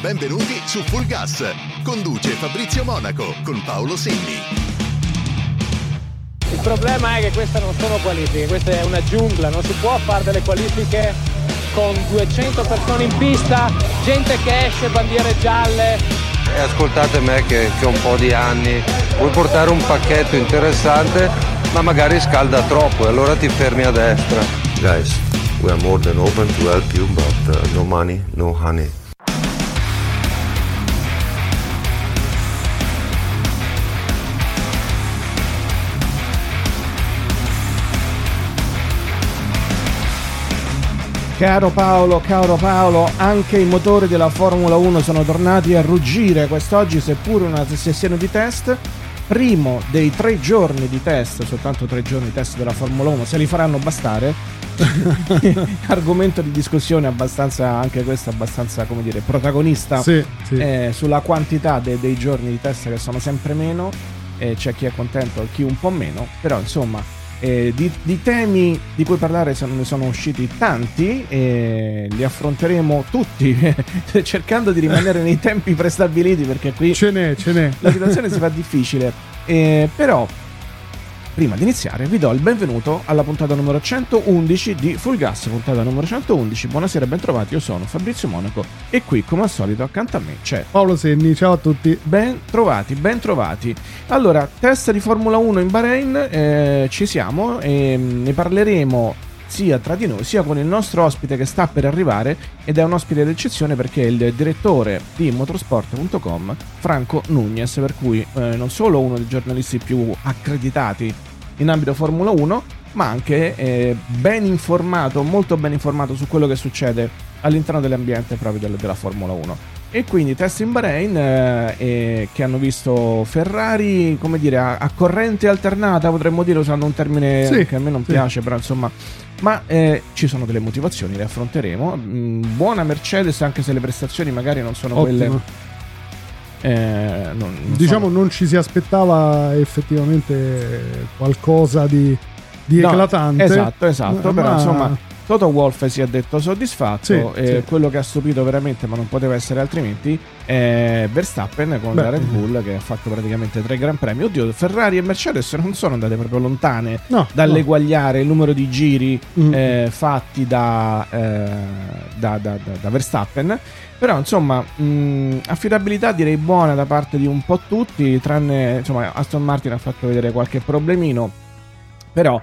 Benvenuti su Full Gas. Conduce Fabrizio Monaco con Paolo Segni. Il problema è che queste non sono qualifiche, questa è una giungla, non si può fare delle qualifiche con 200 persone in pista, gente che esce, bandiere gialle. E ascoltate me che, che ho un po' di anni, vuoi portare un pacchetto interessante ma magari scalda troppo e allora ti fermi a destra. Guys, we are more than open to help you, but uh, no money, no honey. Caro Paolo, caro Paolo, anche i motori della Formula 1 sono tornati a ruggire quest'oggi, seppure una sessione di test. Primo dei tre giorni di test, soltanto tre giorni di test della Formula 1, se li faranno bastare. Argomento di discussione abbastanza, anche questo abbastanza, come dire, protagonista Sì, sì. eh, sulla quantità de- dei giorni di test che sono sempre meno. E c'è chi è contento chi un po' meno, però insomma eh, di, di temi di cui parlare sono, ne sono usciti tanti e li affronteremo tutti cercando di rimanere nei tempi prestabiliti perché qui Ce n'è, ce n'è. la situazione si fa difficile. Eh, però, prima di iniziare, vi do il benvenuto alla puntata numero 111 di Full Gas, puntata numero 111. Buonasera e bentrovati, io sono Fabrizio Monaco e qui, come al solito, accanto a me c'è Paolo Senni, ciao a tutti. Ben trovati, ben trovati. Allora, test di Formula 1 in Bahrain, eh, ci siamo e mm, ne parleremo sia tra di noi sia con il nostro ospite che sta per arrivare ed è un ospite d'eccezione perché è il direttore di motorsport.com Franco Nunez, per cui eh, non solo uno dei giornalisti più accreditati in ambito Formula 1, ma anche eh, ben informato, molto ben informato su quello che succede all'interno dell'ambiente proprio del- della Formula 1. E quindi test in Bahrain eh, che hanno visto Ferrari, come dire, a, a corrente alternata, potremmo dire usando un termine Sì, che a me non sì. piace, però insomma. Ma eh, ci sono delle motivazioni, le affronteremo. Mm, buona Mercedes, anche se le prestazioni magari non sono quelle. Eh, non- non Diciamo sono- non ci si aspettava effettivamente qualcosa di, di No, eclatante. Esatto, esatto. Ma- Però insomma, Toto Wolff si è detto soddisfatto. Sì, e sì. quello che ha stupito veramente, ma non poteva essere altrimenti, è Verstappen con Beh, la Red Bull che ha fatto praticamente tre gran premi. Oddio, Ferrari e Mercedes non sono andate proprio lontane No, dall'eguagliare il numero di giri Mm. eh, fatti da, eh, da, da- da- da Verstappen. Però insomma, mh, affidabilità direi buona da parte di un po' tutti, tranne insomma Aston Martin ha fatto vedere qualche problemino. Però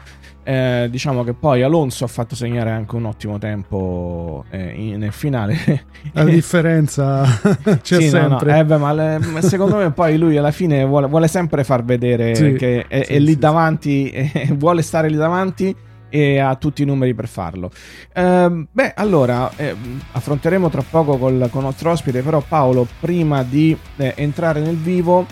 eh, diciamo che poi Alonso ha fatto segnare anche un ottimo tempo eh, in- nel finale. La differenza c'è Sì, no, no, sempre. eh, beh, ma, le- secondo me poi lui alla fine vuole, vuole sempre far vedere Sì, che è, sì, è lì davanti, e vuole stare lì davanti e ha tutti i numeri per farlo. Ehm, beh, allora eh, affronteremo tra poco col, con il nostro ospite, però Paolo, prima di eh, entrare nel vivo,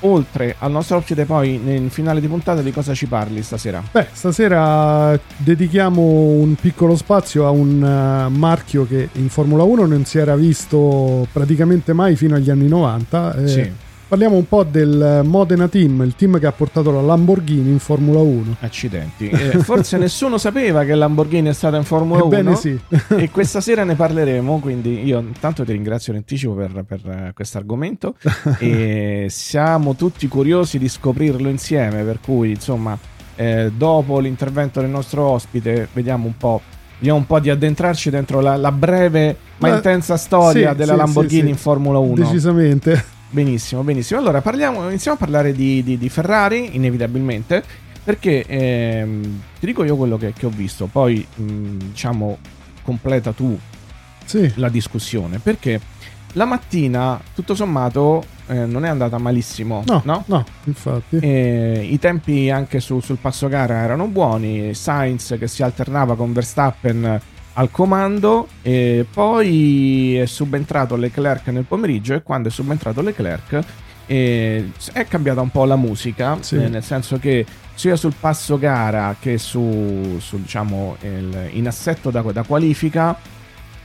oltre al nostro ospite, poi nel finale di puntata di cosa ci parli stasera? Beh, stasera dedichiamo un piccolo spazio a un eh, marchio che in Formula 1 non si era visto praticamente mai fino agli anni 90. eh, Sì. Parliamo un po' del Modena Team, il team che ha portato la Lamborghini in Formula 1. Accidenti. Eh, forse nessuno sapeva che Lamborghini è stata in Formula 1. Ebbene sì. e questa sera ne parleremo, quindi io intanto ti ringrazio in anticipo per, per questo argomento e siamo tutti curiosi di scoprirlo insieme, per cui insomma eh, dopo l'intervento del nostro ospite vediamo un po', vediamo un po' di addentrarci dentro la, la breve ma Ma- intensa storia sì, della sì, Lamborghini sì. in Formula 1. Decisamente. Benissimo, benissimo. Allora parliamo, iniziamo a parlare di, di- di Ferrari, inevitabilmente, perché ehm, ti dico io quello che, che ho visto, poi mh, diciamo completa tu Sì. la discussione, perché la mattina tutto sommato eh, non è andata malissimo, No, no? no, infatti. E I tempi anche su- sul passo gara erano buoni. Sainz che si alternava con Verstappen al comando e poi è subentrato Leclerc nel pomeriggio e quando è subentrato Leclerc eh, è cambiata un po' la musica, Sì. eh, nel senso che sia sul passo gara che su, sul, diciamo, il- in assetto da, da qualifica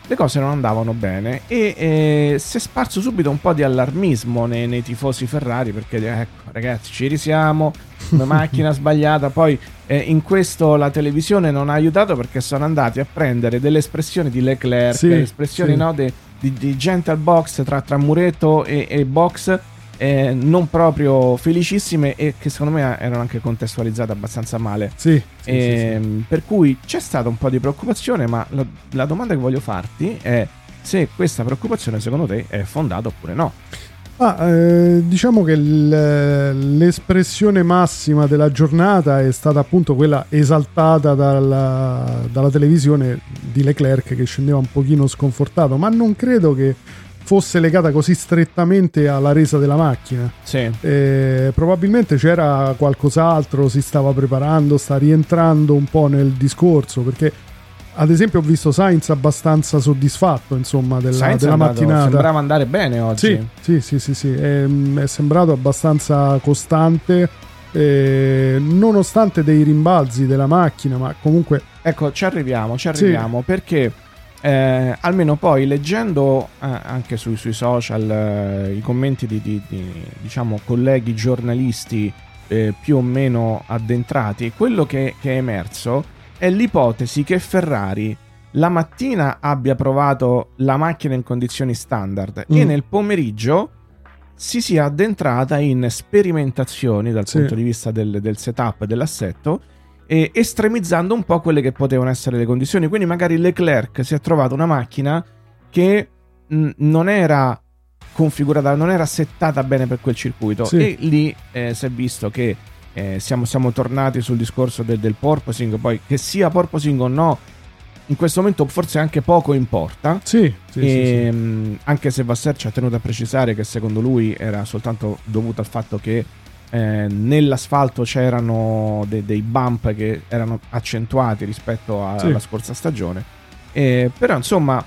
le cose non andavano bene e eh, si è sparso subito un po' di allarmismo nei, nei tifosi Ferrari perché ecco ragazzi ci risiamo una macchina sbagliata poi eh, in questo la televisione non ha aiutato perché sono andati a prendere delle espressioni di Leclerc Sì, espressioni sì. no, de- di, di gente al box tra, tra muretto e, e box eh, non proprio felicissime e che secondo me erano anche contestualizzate abbastanza male Sì, sì, sì, sì. Ehm, Per cui c'è stata un po' di preoccupazione, ma la, la domanda che voglio farti è se questa preoccupazione secondo te è fondata oppure no. Ah, eh, diciamo che l'espressione massima della giornata è stata appunto quella esaltata dalla, dalla televisione di Leclerc che scendeva un pochino sconfortato, ma non credo che fosse legata così strettamente alla resa della macchina. Sì. Eh, probabilmente c'era qualcos'altro, si stava preparando, sta rientrando un po' nel discorso perché ad esempio ho visto Sainz abbastanza soddisfatto insomma della, Sainz della andato- mattinata. sembrava andare bene oggi. Sì, sì, sì, sì, sì. È, è sembrato abbastanza costante, eh, nonostante dei rimbalzi della macchina, ma comunque Ecco, ci arriviamo, ci Sì. arriviamo perché eh, almeno poi leggendo eh, anche sui, sui social eh, i commenti di, di- di, diciamo colleghi giornalisti eh, più o meno addentrati, quello che, che è emerso è l'ipotesi che Ferrari la mattina abbia provato la macchina in condizioni standard e Mm. nel pomeriggio si sia addentrata in sperimentazioni dal Sì. punto di vista del, del setup dell'assetto e estremizzando un po' quelle che potevano essere le condizioni. Quindi magari Leclerc si è trovato una macchina che mh, non era configurata, non era settata bene per quel circuito Sì. e lì eh, si è visto che eh, siamo, siamo tornati sul discorso del, del porpoising, poi che sia porpoising o no, in questo momento forse anche poco importa. sì, sì, sì, sì. Ehm, Anche se Vasser ci ha tenuto a precisare che secondo lui era soltanto dovuto al fatto che eh, nell'asfalto c'erano de- dei bump che erano accentuati rispetto a- Sì. alla scorsa stagione. Eh, però insomma,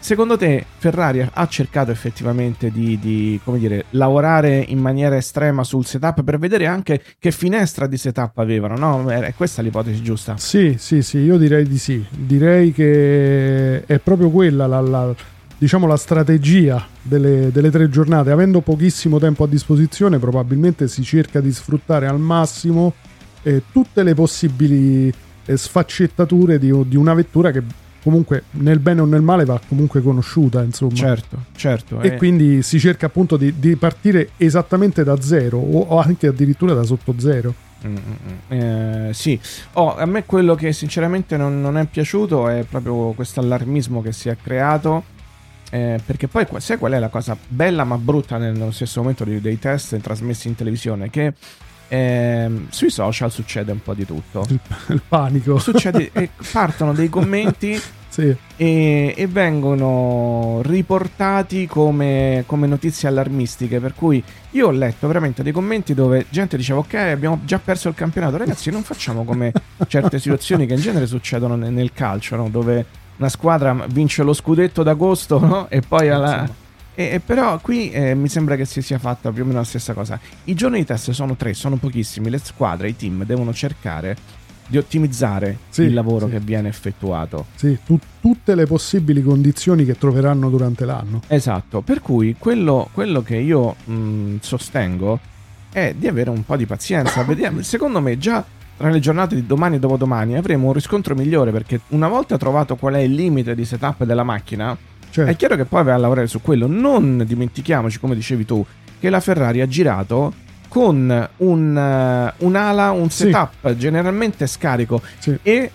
secondo te Ferrari ha cercato effettivamente di, di, dire, lavorare in maniera estrema sul setup per vedere anche che finestra di setup avevano? No? È questa l'ipotesi giusta. Sì, sì, sì, io direi di sì. Direi che è proprio quella la, la- diciamo la strategia delle, delle tre giornate. Avendo pochissimo tempo a disposizione, probabilmente si cerca di sfruttare al massimo eh, tutte le possibili eh, sfaccettature di, di una vettura che comunque nel bene o nel male va comunque conosciuta, insomma. Certo, certo. E eh. quindi si cerca appunto di, di partire esattamente da zero o, anche addirittura da sotto zero. Mm, mm, mm. Eh, sì, Oh, a me quello che sinceramente non, non è piaciuto è proprio questo allarmismo che si è creato. eh, perché poi sai qual è la cosa bella ma brutta nel- nello stesso momento dei, dei test trasmessi in televisione? Che ehm, sui social succede un po' di tutto. Il, il panico. Succede, e partono dei commenti sì, e, e vengono riportati come, come notizie allarmistiche. Per cui io ho letto veramente dei commenti dove gente diceva: Ok, abbiamo già perso il campionato. Ragazzi, non facciamo come certe situazioni che in genere succedono ne- nel calcio, no? dove una squadra vince lo scudetto d'agosto no? e poi alla. E, e però qui eh, mi sembra che si sia fatta più o meno la stessa cosa. I giorni di test sono tre, sono pochissimi. Le squadre, i team devono cercare di ottimizzare Sì, il lavoro sì. che viene effettuato. sì, tu- tutte le possibili condizioni che troveranno durante l'anno. Esatto, per cui quello, quello che io mh, sostengo è di avere un po' di pazienza. Vediamo, secondo me già tra le giornate di domani e dopodomani avremo un riscontro migliore perché una volta trovato qual è il limite di setup della macchina, Cioè, è chiaro che poi va a lavorare su quello. Non dimentichiamoci, come dicevi tu, che la Ferrari ha girato con un, eh, un'ala, un Sì. setup generalmente scarico sì, e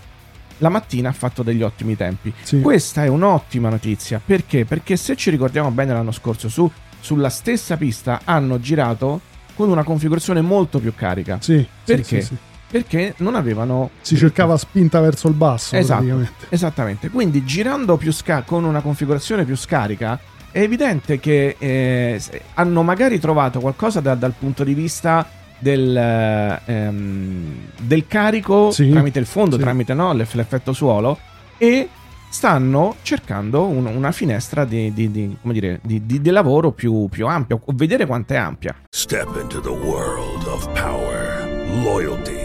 la mattina ha fatto degli ottimi tempi. sì. Questa è un'ottima notizia perché? Perché se ci ricordiamo bene l'anno scorso su, sulla stessa pista hanno girato con una configurazione molto più carica Sì, sì, Perché? sì, sì. Perché non avevano Si cercava spinta verso il basso, Esatto. praticamente. Esattamente, quindi girando più sca- con una configurazione più scarica è evidente che eh, hanno magari trovato qualcosa da- dal punto di vista del, eh, ehm, del carico Sì, tramite il fondo, sì. tramite no, l'eff- l'effetto suolo e stanno cercando un- una finestra di, di- di- come dire, di- di- di lavoro più, più ampia, o vedere quanto è ampia. Step into the world of power, loyalty,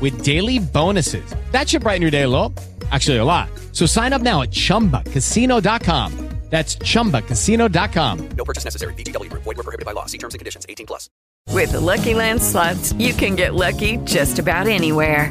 with daily bonuses. That should brighten your day a little. Actually, a lot. So sign up now at chumbacasino.com. That's chumbacasino.com. No purchase necessary. VGW Group. Void were prohibited by law. See terms and conditions. 18 plus. With the Lucky Land slots, you can get lucky just about anywhere.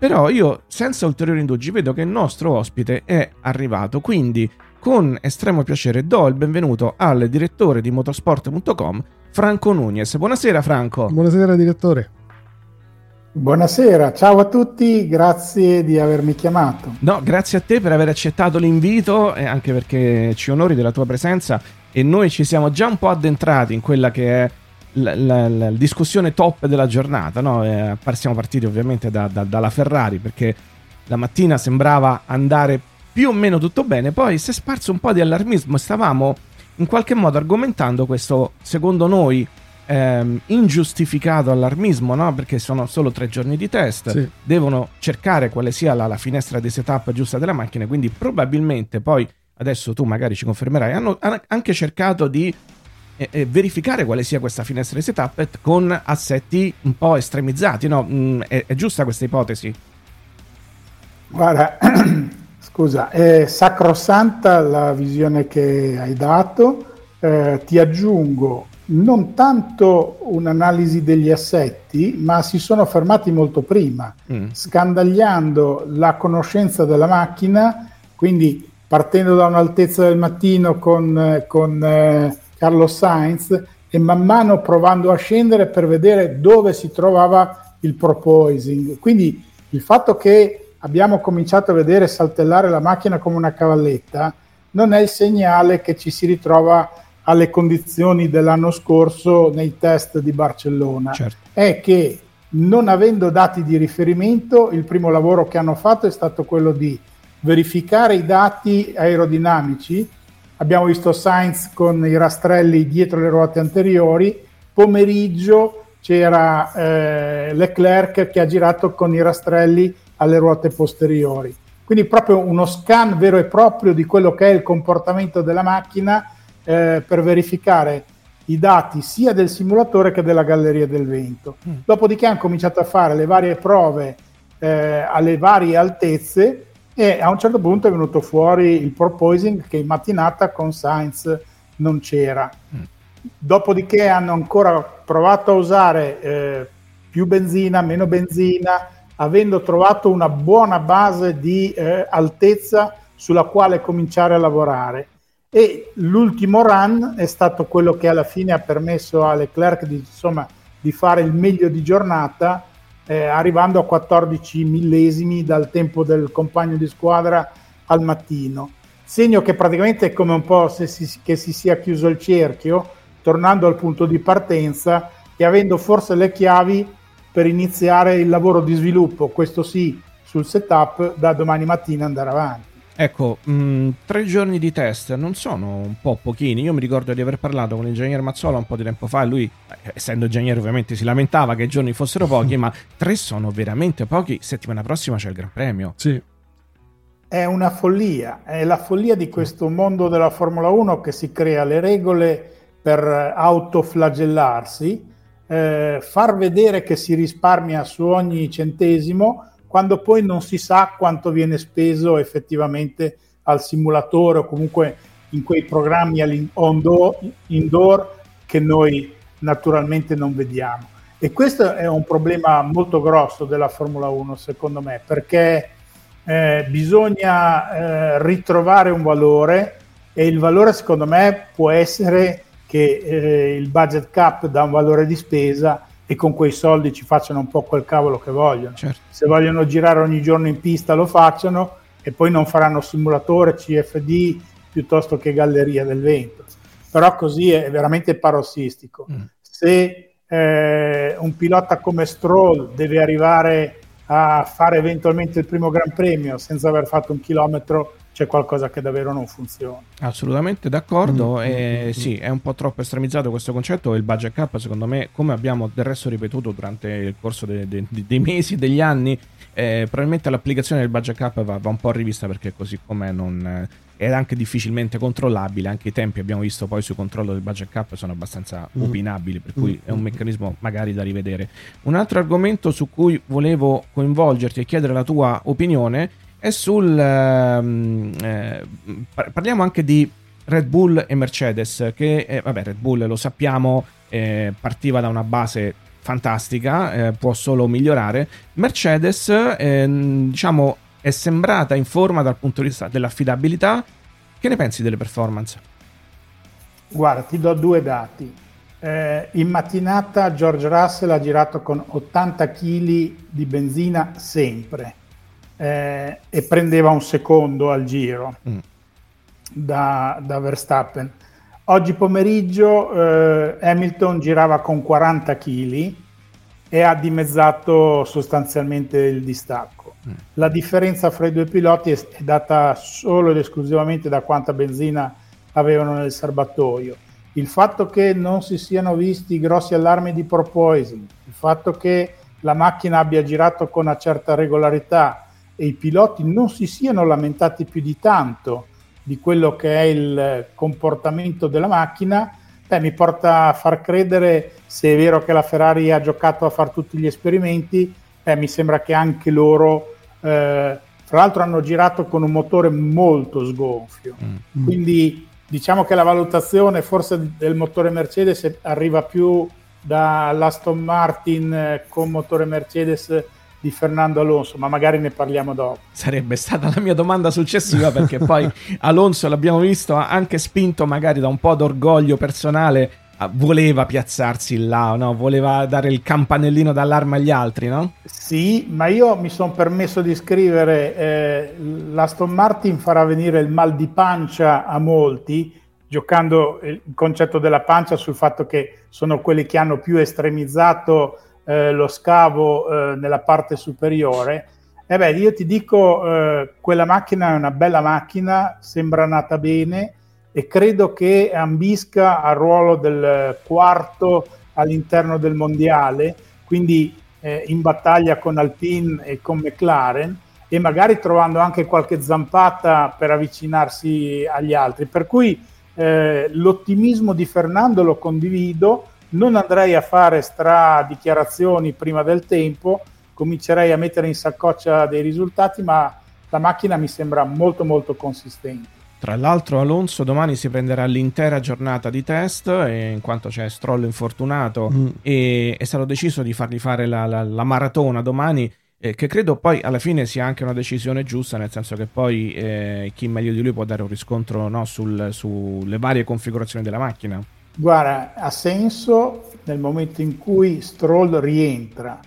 Però io, senza ulteriori indugi, vedo che il nostro ospite è arrivato, quindi con estremo piacere do il benvenuto al direttore di motorsport.com, Franco Nunez. Buonasera Franco. Buonasera direttore. Buonasera, ciao a tutti, grazie di avermi chiamato. No, grazie a te per aver accettato l'invito e anche perché ci onori della tua presenza e noi ci siamo già un po' addentrati in quella che è la, la- la discussione top della giornata. No? Eh, siamo partiti ovviamente da- da- dalla Ferrari perché la mattina sembrava andare più o meno tutto bene, poi si è sparso un po' di allarmismo stavamo in qualche modo argomentando questo, secondo noi, ehm, ingiustificato allarmismo, no? perché sono solo tre giorni di test, Sì. devono cercare quale sia la, la finestra di setup giusta della macchina, quindi probabilmente poi, adesso tu magari ci confermerai, hanno han- anche cercato di eh, eh, verificare quale sia questa finestra di setup con assetti un po' estremizzati, no? Mm, è, è giusta questa ipotesi? Guarda, scusa, è sacrosanta la visione che hai dato, eh, ti aggiungo non tanto un'analisi degli assetti, ma si sono fermati molto prima, Mm. scandagliando la conoscenza della macchina, quindi partendo da un'altezza del mattino con, eh, con eh, Carlos Sainz e man mano provando a scendere per vedere dove si trovava il proposing. Quindi il fatto che abbiamo cominciato a vedere saltellare la macchina come una cavalletta non è il segnale che ci si ritrova alle condizioni dell'anno scorso nei test di Barcellona. Certo. È che non avendo dati di riferimento, il primo lavoro che hanno fatto è stato quello di verificare i dati aerodinamici. Abbiamo visto Sainz con i rastrelli dietro le ruote anteriori, pomeriggio c'era eh, Leclerc che ha girato con i rastrelli alle ruote posteriori. Quindi proprio uno scan vero e proprio di quello che è il comportamento della macchina eh, per verificare i dati sia del simulatore che della galleria del vento. Dopodiché hanno cominciato a fare le varie prove eh, alle varie altezze e a un certo punto è venuto fuori il porpoising che in mattinata con Sainz non c'era. Dopodiché hanno ancora provato a usare eh, più benzina, meno benzina, avendo trovato una buona base di eh, altezza sulla quale cominciare a lavorare. E l'ultimo run è stato quello che alla fine ha permesso a Leclerc di, insomma, di fare il meglio di giornata, eh, arrivando a 14 millesimi dal tempo del compagno di squadra al mattino. Segno che praticamente è come un po' se si, che si sia chiuso il cerchio, tornando al punto di partenza e avendo forse le chiavi per iniziare il lavoro di sviluppo, questo sì, sul setup da domani mattina andare avanti. Ecco, mh, tre giorni di test non sono un po' pochini. Io mi ricordo di aver parlato con l'ingegnere Mazzola un po' di tempo fa e lui, eh, essendo ingegnere, ovviamente si lamentava che i giorni fossero pochi, ma tre sono veramente pochi. Settimana prossima c'è il Gran Premio. Sì. è una follia, è la follia di questo mondo della Formula 1 che si crea le regole per autoflagellarsi, eh, far vedere che si risparmia su ogni centesimo quando poi non si sa quanto viene speso effettivamente al simulatore o comunque in quei programmi indoor, che noi naturalmente non vediamo. E questo è un problema molto grosso della Formula 1, secondo me, perché eh, bisogna eh, ritrovare un valore e il valore, secondo me, può essere che eh, il budget cap dà un valore di spesa e con quei soldi ci facciano un po' quel cavolo che vogliono. Certo. Se vogliono girare ogni giorno in pista lo facciano e poi non faranno simulatore, CFD piuttosto che galleria del vento. Però così è veramente parossistico. Mm. Se eh, un pilota come Stroll deve arrivare a fare eventualmente il primo Gran Premio senza aver fatto un chilometro c'è qualcosa che davvero non funziona. Assolutamente d'accordo. Mm, e mm, sì, è un po' troppo estremizzato questo concetto. Il budget cap, secondo me, come abbiamo del resto ripetuto durante il corso de, de, de, dei mesi, degli anni, eh, probabilmente l'applicazione del budget cap va, va, un po' rivista perché così com'è non, eh, è anche difficilmente controllabile. Anche i tempi abbiamo visto poi sul controllo del budget cap sono abbastanza mm. opinabili, per cui mm. è un meccanismo magari da rivedere. Un altro argomento su cui volevo coinvolgerti e chiedere la tua opinione è sul... Ehm, eh, parliamo anche di Red Bull e Mercedes, che eh, vabbè Red Bull lo sappiamo, eh, partiva da una base fantastica, eh, può solo migliorare. Mercedes, ehm, diciamo, è sembrata in forma dal punto di vista dell'affidabilità. Che ne pensi delle performance? Guarda, ti do due dati. Eh, in mattinata George Russell ha girato con 80 kg di benzina sempre eh, e prendeva un secondo al giro mm. da, da, Verstappen. Oggi pomeriggio eh, Hamilton girava con 40 kg e ha dimezzato sostanzialmente il distacco. Mm. La differenza fra i due piloti è, è data solo ed esclusivamente da quanta benzina avevano nel serbatoio. Il fatto che non si siano visti grossi allarmi di porpoising, il fatto che la macchina abbia girato con una certa regolarità, e i piloti non si siano lamentati più di tanto di quello che è il comportamento della macchina, beh, mi porta a far credere, se è vero che la Ferrari ha giocato a fare tutti gli esperimenti, beh, mi sembra che anche loro, eh, tra l'altro, hanno girato con un motore molto sgonfio. Mm. Quindi diciamo che la valutazione forse del motore Mercedes arriva più dall'Aston Martin eh, con motore Mercedes di Fernando Alonso, ma magari ne parliamo dopo. Sarebbe stata la mia domanda successiva perché poi Alonso l'abbiamo visto anche spinto magari da un po' d'orgoglio personale, voleva piazzarsi là, no? voleva dare il campanellino d'allarme agli altri, no? Sì, ma io mi sono permesso di scrivere eh, l'Aston Martin farà venire il mal di pancia a molti giocando il concetto della pancia sul fatto che sono quelli che hanno più estremizzato eh, lo scavo eh, nella parte superiore. E beh, io ti dico, eh, quella macchina è una bella macchina, sembra nata bene e credo che ambisca al ruolo del quarto all'interno del mondiale, quindi eh, in battaglia con Alpine e con McLaren e magari trovando anche qualche zampata per avvicinarsi agli altri. Per cui eh, l'ottimismo di Fernando lo condivido, non andrei a fare stra dichiarazioni prima del tempo, comincerei a mettere in saccoccia dei risultati, ma la macchina mi sembra molto molto consistente. Tra l'altro Alonso domani si prenderà l'intera giornata di test in quanto c'è Stroll infortunato mm. e è stato deciso di fargli fare la, la, la maratona domani eh, che credo poi alla fine sia anche una decisione giusta nel senso che poi eh, chi meglio di lui può dare un riscontro no, sul, sulle varie configurazioni della macchina. Guarda, ha senso nel momento in cui Stroll rientra,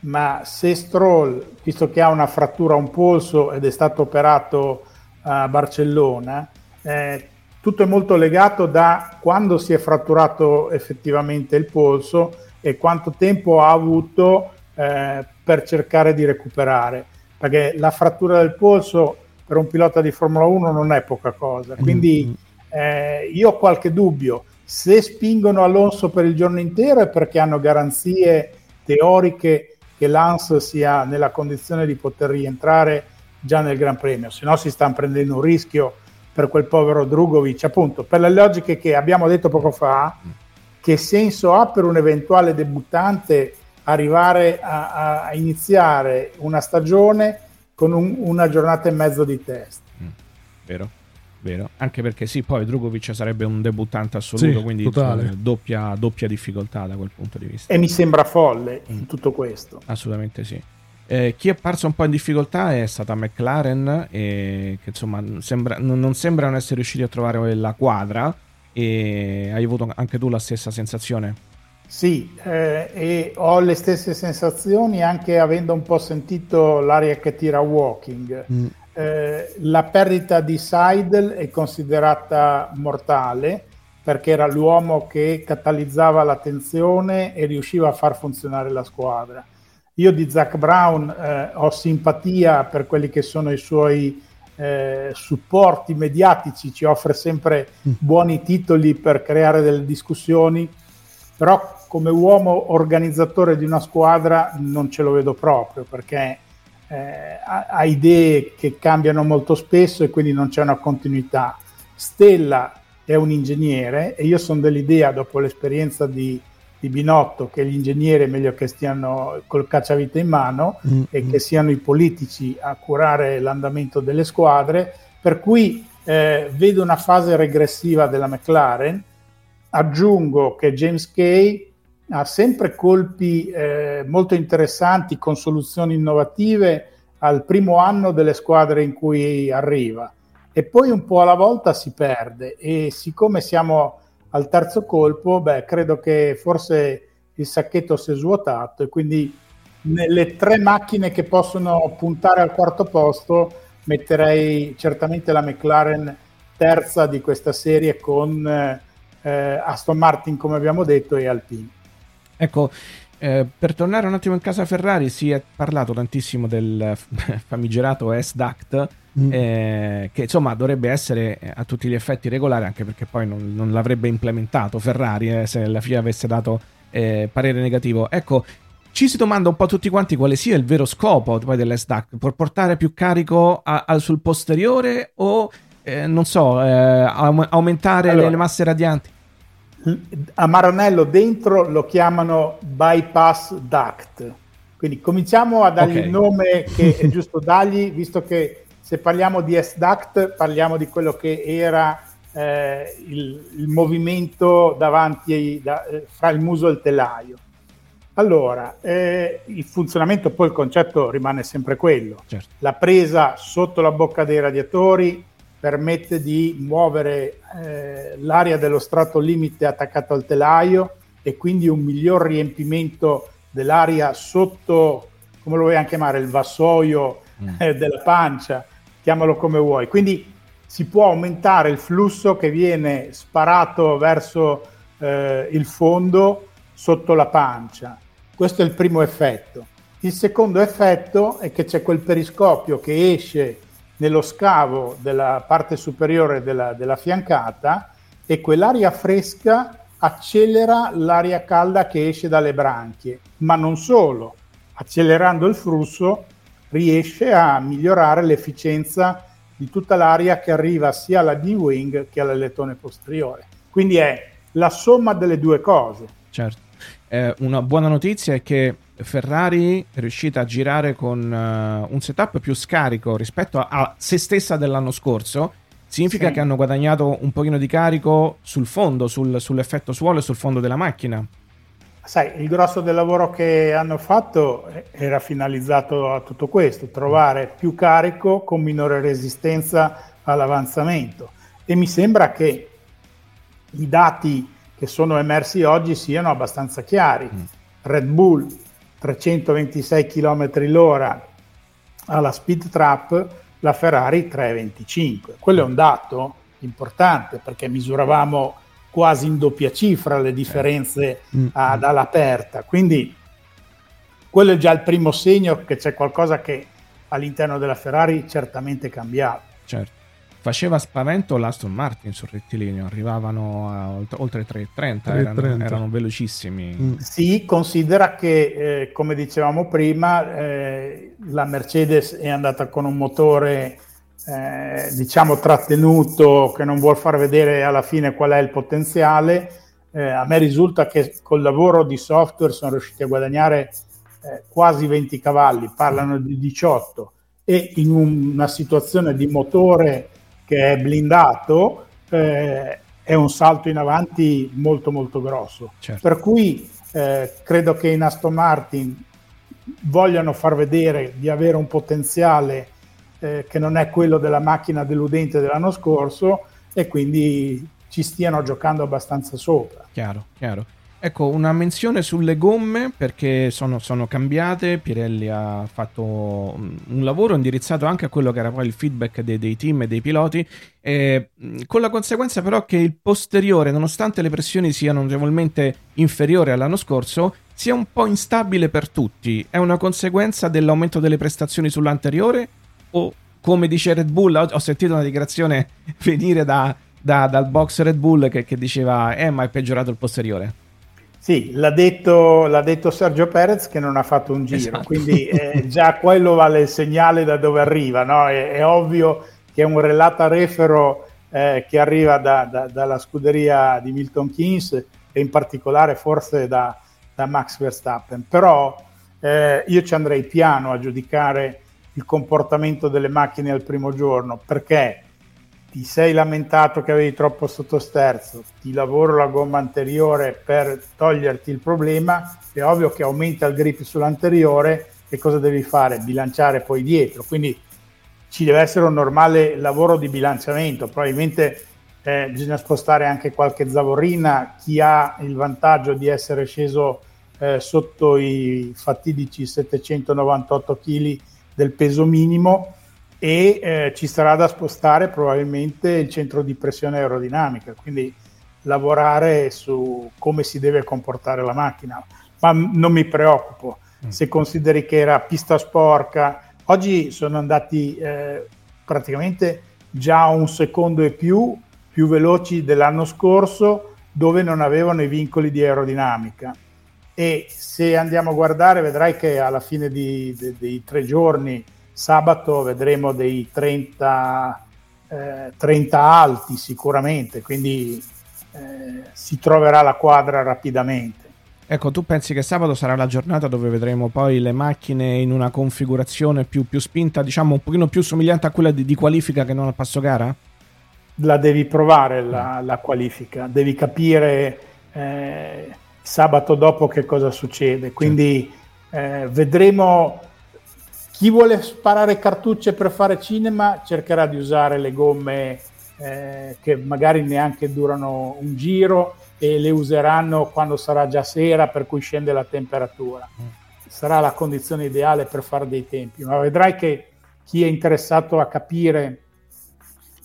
ma se Stroll, visto che ha una frattura a un polso ed è stato operato a Barcellona, eh, tutto è molto legato da quando si è fratturato effettivamente il polso e quanto tempo ha avuto eh, per cercare di recuperare. Perché la frattura del polso per un pilota di Formula 1 non è poca cosa. Quindi mm-hmm. eh, io ho qualche dubbio se spingono Alonso per il giorno intero è perché hanno garanzie teoriche che Lance sia nella condizione di poter rientrare già nel Gran Premio, se no si stanno prendendo un rischio per quel povero Drugovic, appunto, per le logiche che abbiamo detto poco fa, che senso ha per un eventuale debuttante arrivare a, a iniziare una stagione con un, una giornata e mezzo di test? Vero? Vero. Anche perché sì, poi Drugovic sarebbe un debuttante assoluto, Sì, quindi insomma, doppia, doppia difficoltà da quel punto di vista. E mi sembra folle in tutto questo. Assolutamente sì. Eh, chi è apparso un po' in difficoltà è stata McLaren, eh, che insomma sembra- non non sembrano essere riusciti a trovare la quadra. E hai avuto anche tu la stessa sensazione? Sì, eh, e ho le stesse sensazioni anche avendo un po' sentito l'aria che tira Walking. Mm. Eh, la perdita di Seidel è considerata mortale perché era l'uomo che catalizzava l'attenzione e riusciva a far funzionare la squadra. Io di Zach Brown eh, ho simpatia per quelli che sono i suoi eh, supporti mediatici, ci offre sempre buoni titoli per creare delle discussioni, però come uomo organizzatore di una squadra non ce lo vedo proprio perché eh, ha, ha idee che cambiano molto spesso e quindi non c'è una continuità. Stella è un ingegnere e io sono dell'idea, dopo l'esperienza di, di Binotto, che gli ingegneri è meglio che stiano col cacciavite in mano Mm, e mm. che siano i politici a curare l'andamento delle squadre, per cui eh, vedo una fase regressiva della McLaren. Aggiungo che James Kay ha sempre colpi eh, molto interessanti con soluzioni innovative al primo anno delle squadre in cui arriva e poi un po' alla volta si perde e siccome siamo al terzo colpo, beh, credo che forse il sacchetto si è svuotato e quindi nelle tre macchine che possono puntare al quarto posto metterei certamente la McLaren terza di questa serie con eh, Aston Martin come abbiamo detto e Alpine. Ecco, eh, per tornare un attimo in casa Ferrari, si è parlato tantissimo del famigerato S-Duct, Mm. eh, che insomma dovrebbe essere eh, a tutti gli effetti regolare, anche perché poi non, non l'avrebbe implementato Ferrari eh, se la FIA avesse dato eh, parere negativo. Ecco, ci si domanda un po' tutti quanti quale sia il vero scopo poi dell'S-Duct, per portare più carico a- al- sul posteriore o, eh, non so, aum- aumentare Allora. le masse radianti? A Maranello dentro lo chiamano bypass duct. Quindi cominciamo a dargli Ok. il nome che è giusto dargli, visto che se parliamo di S-Duct parliamo di quello che era eh, il, il movimento davanti ai- da- eh, fra il muso e il telaio. Allora, eh, il funzionamento, poi il concetto rimane sempre quello. Certo. La presa sotto la bocca dei radiatori permette di muovere eh, l'area dello strato limite attaccato al telaio e quindi un miglior riempimento dell'aria sotto, come lo vogliamo chiamare, il vassoio eh, della pancia, chiamalo come vuoi. Quindi si può aumentare il flusso che viene sparato verso eh, il fondo sotto la pancia. Questo è il primo effetto. Il secondo effetto è che c'è quel periscopio che esce nello scavo della parte superiore della, della fiancata e quell'aria fresca accelera l'aria calda che esce dalle branchie, ma non solo, accelerando il flusso riesce a migliorare l'efficienza di tutta l'aria che arriva sia alla D-wing che all'alettone posteriore. Quindi è la somma delle due cose. Certo. Eh, una buona notizia è che Ferrari è riuscita a girare con eh, un setup più scarico rispetto a, a se stessa dell'anno scorso. Significa Sì. che hanno guadagnato un pochino di carico sul fondo, sul- sull'effetto suolo e sul fondo della macchina. Sai, il grosso del lavoro che hanno fatto era finalizzato a tutto questo, trovare più carico con minore resistenza all'avanzamento. E mi sembra che i dati che sono emersi oggi siano abbastanza chiari. Red Bull 326 km l'ora alla speed trap, la Ferrari 325. Quello è un dato importante perché misuravamo quasi in doppia cifra le differenze Mm. ad all'aperta. Quindi quello è già il primo segno che c'è qualcosa che all'interno della Ferrari certamente è cambiato. Certo. Faceva spavento l'Aston Martin sul rettilineo, arrivavano a olt- oltre 330, 330. erano, erano velocissimi. Mm. Sì, considera che, eh, come dicevamo prima, eh, la Mercedes è andata con un motore, eh, diciamo, trattenuto, che non vuol far vedere alla fine qual è il potenziale. Eh, a me risulta che col lavoro di software sono riusciti a guadagnare eh, quasi 20 cavalli, parlano di 18, e in un- una situazione di motore che è blindato, eh, è un salto in avanti molto molto grosso. Certo. Per cui eh, credo che in Aston Martin vogliano far vedere di avere un potenziale eh, che non è quello della macchina deludente dell'anno scorso e quindi ci stiano giocando abbastanza sopra. Chiaro, chiaro. Ecco, una menzione sulle gomme perché sono, sono cambiate. Pirelli ha fatto un un lavoro indirizzato anche a quello che era poi il feedback dei, dei team e dei piloti, eh, con la conseguenza però che il posteriore, nonostante le pressioni siano notevolmente inferiori all'anno scorso, sia un po' instabile per tutti. È una conseguenza dell'aumento delle prestazioni sull'anteriore o come dice Red Bull, ho, ho sentito una dichiarazione venire da- da- dal box Red Bull che, che diceva eh ma è peggiorato il posteriore. Sì, l'ha detto, l'ha detto Sergio Perez che non ha fatto un giro, Esatto. quindi eh, già quello vale il segnale da dove arriva. no? È, è ovvio che è un relata refero eh, che arriva da- da- dalla scuderia di Milton Keynes e in particolare forse da, da Max Verstappen. Però eh, io ci andrei piano a giudicare il comportamento delle macchine al primo giorno perché ti sei lamentato che avevi troppo sottosterzo, ti lavoro la gomma anteriore per toglierti il problema, è ovvio che aumenta il grip sull'anteriore. E cosa devi fare? Bilanciare poi dietro, quindi ci deve essere un normale lavoro di bilanciamento, probabilmente eh, bisogna spostare anche qualche zavorrina, chi ha il vantaggio di essere sceso eh, sotto i fatidici 798 kg del peso minimo e eh, ci sarà da spostare probabilmente il centro di pressione aerodinamica, quindi lavorare su come si deve comportare la macchina. Ma non mi preoccupo, se consideri che era pista sporca, oggi sono andati eh, praticamente già un secondo e più più veloci dell'anno scorso dove non avevano i vincoli di aerodinamica. E se andiamo a guardare vedrai che alla fine di- de- dei tre giorni sabato vedremo dei 30, eh, 30 alti sicuramente quindi eh, si troverà la quadra rapidamente Ecco, tu pensi che sabato sarà la giornata dove vedremo poi le macchine in una configurazione più, più spinta, diciamo un pochino più somigliante a quella di, di qualifica che non al passo gara? la devi provare la, la qualifica, devi capire eh, sabato dopo che cosa succede. Quindi eh, vedremo chi vuole sparare cartucce per fare cinema cercherà di usare le gomme eh, che magari neanche durano un giro e le useranno quando sarà già sera per cui scende la temperatura. Sarà la condizione ideale per fare dei tempi, ma vedrai che chi è interessato a capire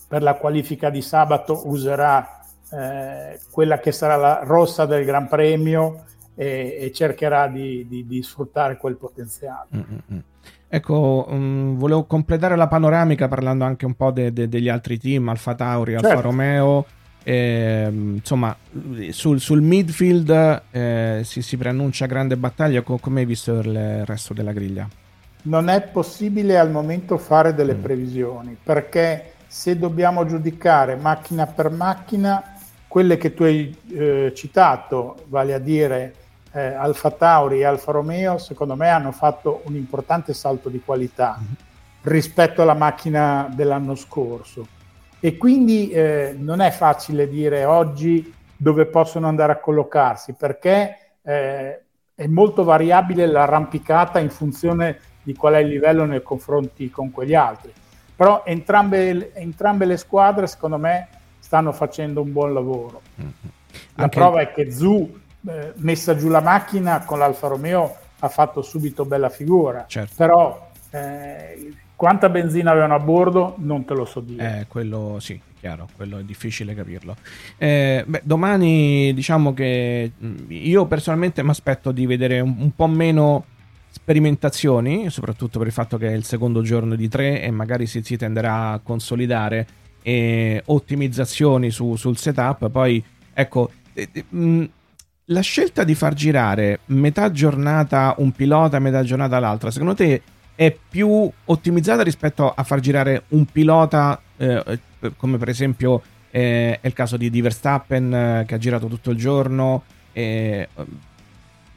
per la qualifica di sabato userà eh, quella che sarà la rossa del Gran Premio e, e cercherà di, di- di sfruttare quel potenziale. Ecco, mm, volevo completare la panoramica parlando anche un po' de- de- degli altri team, Alfa Tauri, Alfa Certo. Romeo. ehm, insomma, sul, sul midfield eh, si, si preannuncia grande battaglia. Co- come hai visto il resto della griglia? Non è possibile al momento fare delle previsioni perché se dobbiamo giudicare macchina per macchina, quelle che tu hai eh, citato, vale a dire eh, Alfa Tauri e Alfa Romeo, secondo me hanno fatto un importante salto di qualità rispetto alla macchina dell'anno scorso. E quindi eh, non è facile dire oggi dove possono andare a collocarsi perché eh, è molto variabile l'arrampicata in funzione di qual è il livello nei confronti con quegli altri. Però entrambe, entrambe le squadre, secondo me, stanno facendo un buon lavoro. La Anche- prova è che Zu, eh, messa giù la macchina con l'Alfa Romeo, ha fatto subito bella figura. Certo. Però eh, quanta benzina avevano a bordo non te lo so dire. Eh, quello sì, chiaro, quello è difficile capirlo. Eh, beh, domani diciamo che mh, io personalmente mi aspetto di vedere un, un po' meno sperimentazioni, soprattutto per il fatto che è il secondo giorno di tre e magari si, si tenderà a consolidare. e ottimizzazioni su- sul setup. Poi, ecco, eh, eh, mh, la scelta di far girare metà giornata un pilota e metà giornata l'altra, secondo te è più ottimizzata rispetto a far girare un pilota, eh, come per esempio eh, è il caso di, di Verstappen eh, che ha girato tutto il giorno? eh,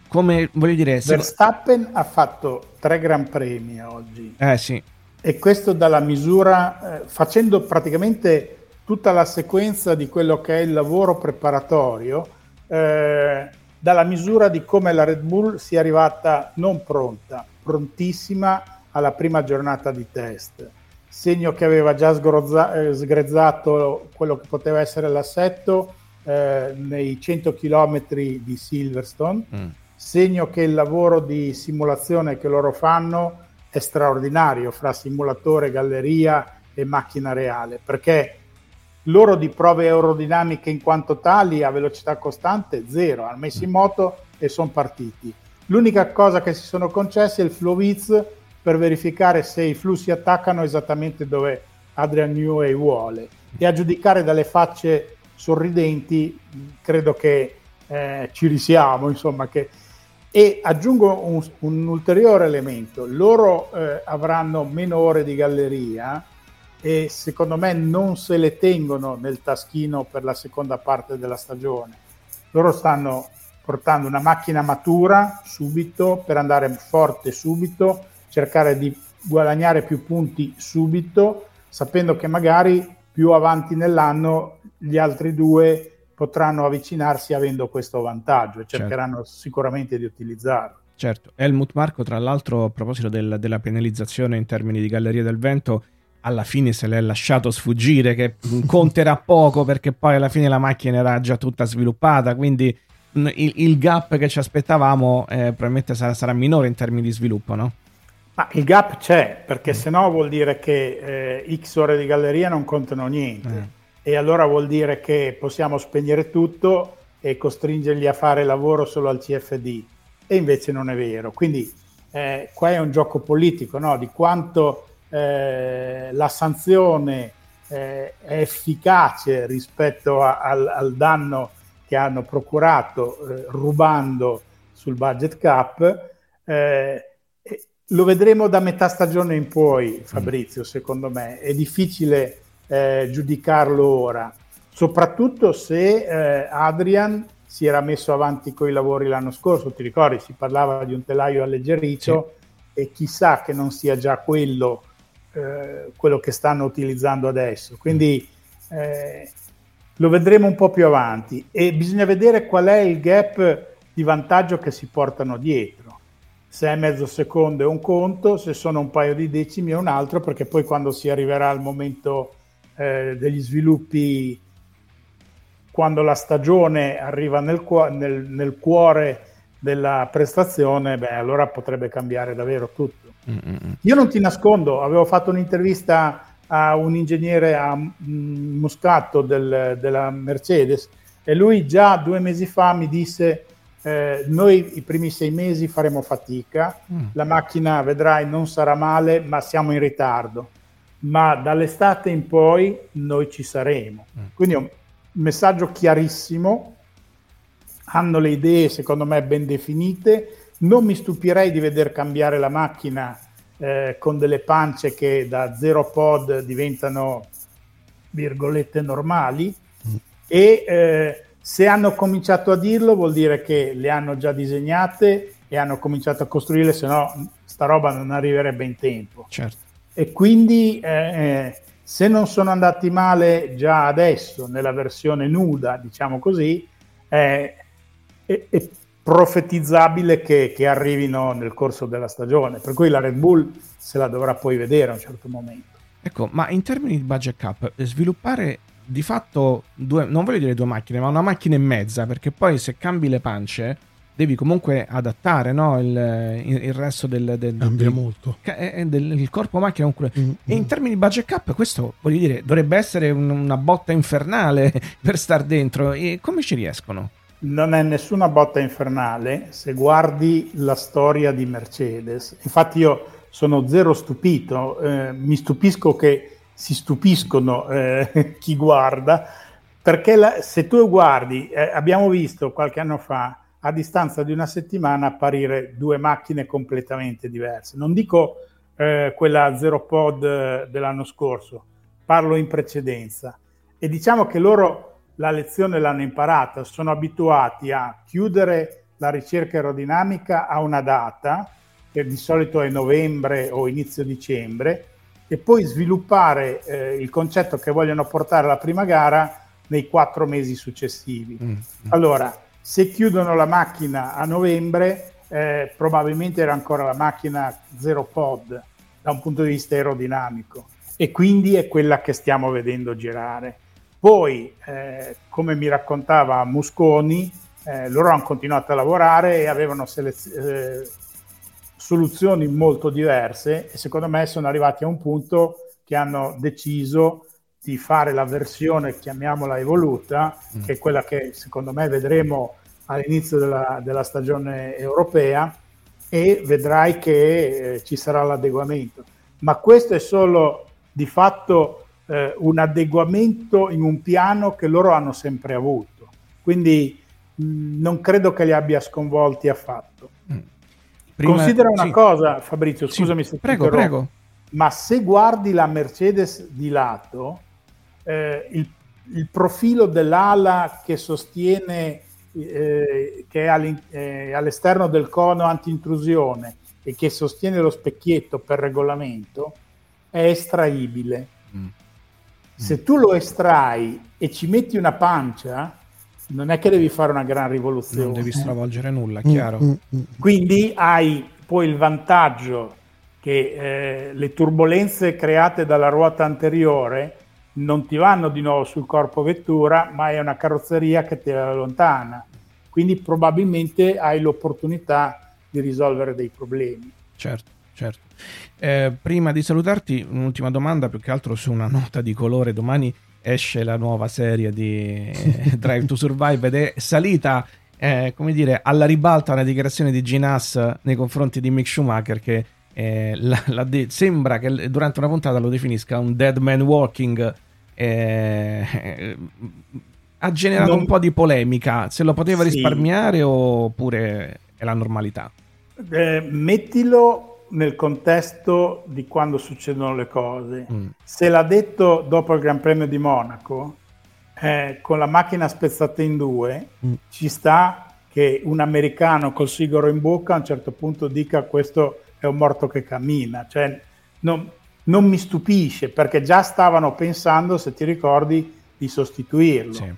come voglio dire, se- Verstappen ha fatto tre Gran Premi oggi eh sì, e questo dalla misura, eh, facendo praticamente tutta la sequenza di quello che è il lavoro preparatorio, eh, dalla misura di come la Red Bull sia arrivata non pronta, prontissima alla prima giornata di test. Segno che aveva già sgrozza- eh, sgrezzato quello che poteva essere l'assetto eh, nei 100 km di Silverstone. Mm. Segno che il lavoro di simulazione che loro fanno è straordinario fra simulatore, galleria e macchina reale, perché loro di prove aerodinamiche in quanto tali a velocità costante zero, hanno messo in moto e sono partiti. L'unica cosa che si sono concessi è il flow width per verificare se i flussi attaccano esattamente dove Adrian Newey vuole. E a giudicare dalle facce sorridenti credo che eh, ci risiamo insomma che e aggiungo un, un ulteriore elemento. Loro eh, avranno meno ore di galleria e secondo me non se le tengono nel taschino per la seconda parte della stagione. Loro stanno portando una macchina matura subito per andare forte subito cercare di guadagnare più punti subito sapendo che magari più avanti nell'anno gli altri due potranno avvicinarsi avendo questo vantaggio e cercheranno sicuramente di utilizzarlo. Certo, Helmut Marco, tra l'altro, a proposito del- della penalizzazione in termini di Galleria del Vento, alla fine se l'è lasciato sfuggire, che mh, conterà poco perché poi alla fine la macchina era già tutta sviluppata, quindi mh, il, il gap che ci aspettavamo eh, probabilmente sarà, sarà minore in termini di sviluppo, no? Ma il gap c'è perché se no vuol dire che eh, X ore di galleria non contano niente e allora vuol dire che possiamo spegnere tutto e costringerli a fare lavoro solo al CFD e invece non è vero. Quindi eh, qua è un gioco politico no? di quanto eh, la sanzione eh, è efficace rispetto a- al, al danno che hanno procurato eh, rubando sul budget cap. eh, lo vedremo da metà stagione in poi, Fabrizio, secondo me. È difficile eh, giudicarlo ora, soprattutto se Adrian si era messo avanti con i lavori l'anno scorso. Ti ricordi, si parlava di un telaio alleggerito e chissà che non sia già quello, eh, quello che stanno utilizzando adesso. Quindi eh, lo vedremo un po' più avanti e bisogna vedere qual è il gap di vantaggio che si portano dietro. Se è mezzo secondo è un conto, se sono un paio di decimi è un altro, perché poi quando si arriverà al momento eh, degli sviluppi, quando la stagione arriva nel, nel- nel cuore della prestazione, beh, allora potrebbe cambiare davvero tutto. Io non ti nascondo, avevo fatto un'intervista a un ingegnere a mm, Moscato del- della Mercedes e lui già due mesi fa mi disse eh, noi i primi sei mesi faremo fatica, Mm. la macchina vedrai non sarà male, ma siamo in ritardo, ma dall'estate in poi noi ci saremo. Quindi è un messaggio chiarissimo, hanno le idee secondo me ben definite, non mi stupirei di veder cambiare la macchina eh, con delle pance che da zero pod diventano virgolette normali e eh, se hanno cominciato a dirlo vuol dire che le hanno già disegnate e hanno cominciato a costruirle, se no sta roba non arriverebbe in tempo. Certo. E quindi eh, se non sono andati male già adesso nella versione nuda, diciamo così, eh, è, è profetizzabile che, che arrivino nel corso della stagione. Per cui la Red Bull se la dovrà poi vedere a un certo momento. Ecco, ma in termini di budget cap, sviluppare di fatto due, non voglio dire due macchine, ma una macchina e mezza, perché poi se cambi le pance devi comunque adattare no, il, il- resto del, del, Cambia del- molto. eh, eh, del- il corpo macchina. comunque- E in termini di budget cap, questo voglio dire, dovrebbe essere un- una botta infernale per star dentro. E come ci riescono? Non è nessuna botta infernale se guardi la storia di Mercedes. Infatti io sono zero stupito, eh, mi stupisco che si stupiscono eh, chi guarda, perché la, se tu guardi, eh, abbiamo visto qualche anno fa, a distanza di una settimana, apparire due macchine completamente diverse. Non dico eh, quella Zero Pod eh, dell'anno scorso, parlo in precedenza. E diciamo che loro la lezione l'hanno imparata, sono abituati a chiudere la ricerca aerodinamica a una data, che di solito è novembre o inizio dicembre, e poi sviluppare eh, il concetto che vogliono portare alla prima gara nei quattro mesi successivi. Mm. Allora, se chiudono la macchina a novembre, eh, probabilmente era ancora la macchina zero pod da un punto di vista aerodinamico e quindi è quella che stiamo vedendo girare. Poi, eh, come mi raccontava Musconi, eh, loro hanno continuato a lavorare e avevano selez- eh, soluzioni molto diverse e secondo me sono arrivati a un punto che hanno deciso di fare la versione, chiamiamola evoluta, mm. che è quella che secondo me vedremo all'inizio della, della stagione europea e vedrai che eh, ci sarà l'adeguamento. Ma questo è solo di fatto eh, un adeguamento in un piano che loro hanno sempre avuto. Quindi mh, non credo che li abbia sconvolti affatto. Mm. Prima, Considera una sì. cosa, Fabrizio, scusami sì, se prego, prego. ma se guardi la Mercedes di lato, eh, il, il, profilo dell'ala che sostiene eh, che è eh, all'esterno del cono anti-intrusione e che sostiene lo specchietto per regolamento è estraibile. Mm. Se tu lo estrai e ci metti una pancia, non è che devi fare una gran rivoluzione. Non devi stravolgere nulla, chiaro. Mm, mm, mm. Quindi hai poi il vantaggio che eh, le turbulenze create dalla ruota anteriore non ti vanno di nuovo sul corpo vettura, ma è una carrozzeria che ti allontana. Quindi probabilmente hai l'opportunità di risolvere dei problemi. Certo, certo. Eh, prima di salutarti, un'ultima domanda, più che altro su una nota di colore. Domani esce la nuova serie di Drive to Survive ed è salita, eh, come dire, alla ribalta una dichiarazione di Ginas nei confronti di Mick Schumacher che eh, la, la de- sembra che durante una puntata lo definisca un dead man walking. Eh, ha generato non... un po' di polemica. Se lo poteva sì. risparmiare oppure è la normalità? Eh, mettilo nel contesto di quando succedono le cose. Mm. Se l'ha detto dopo il Gran Premio di Monaco, eh, con la macchina spezzata in due, mm. ci sta che un americano col sigaro in bocca a un certo punto dica questo è un morto che cammina. Cioè, non, non mi stupisce perché già stavano pensando, se ti ricordi, di sostituirlo. Sì.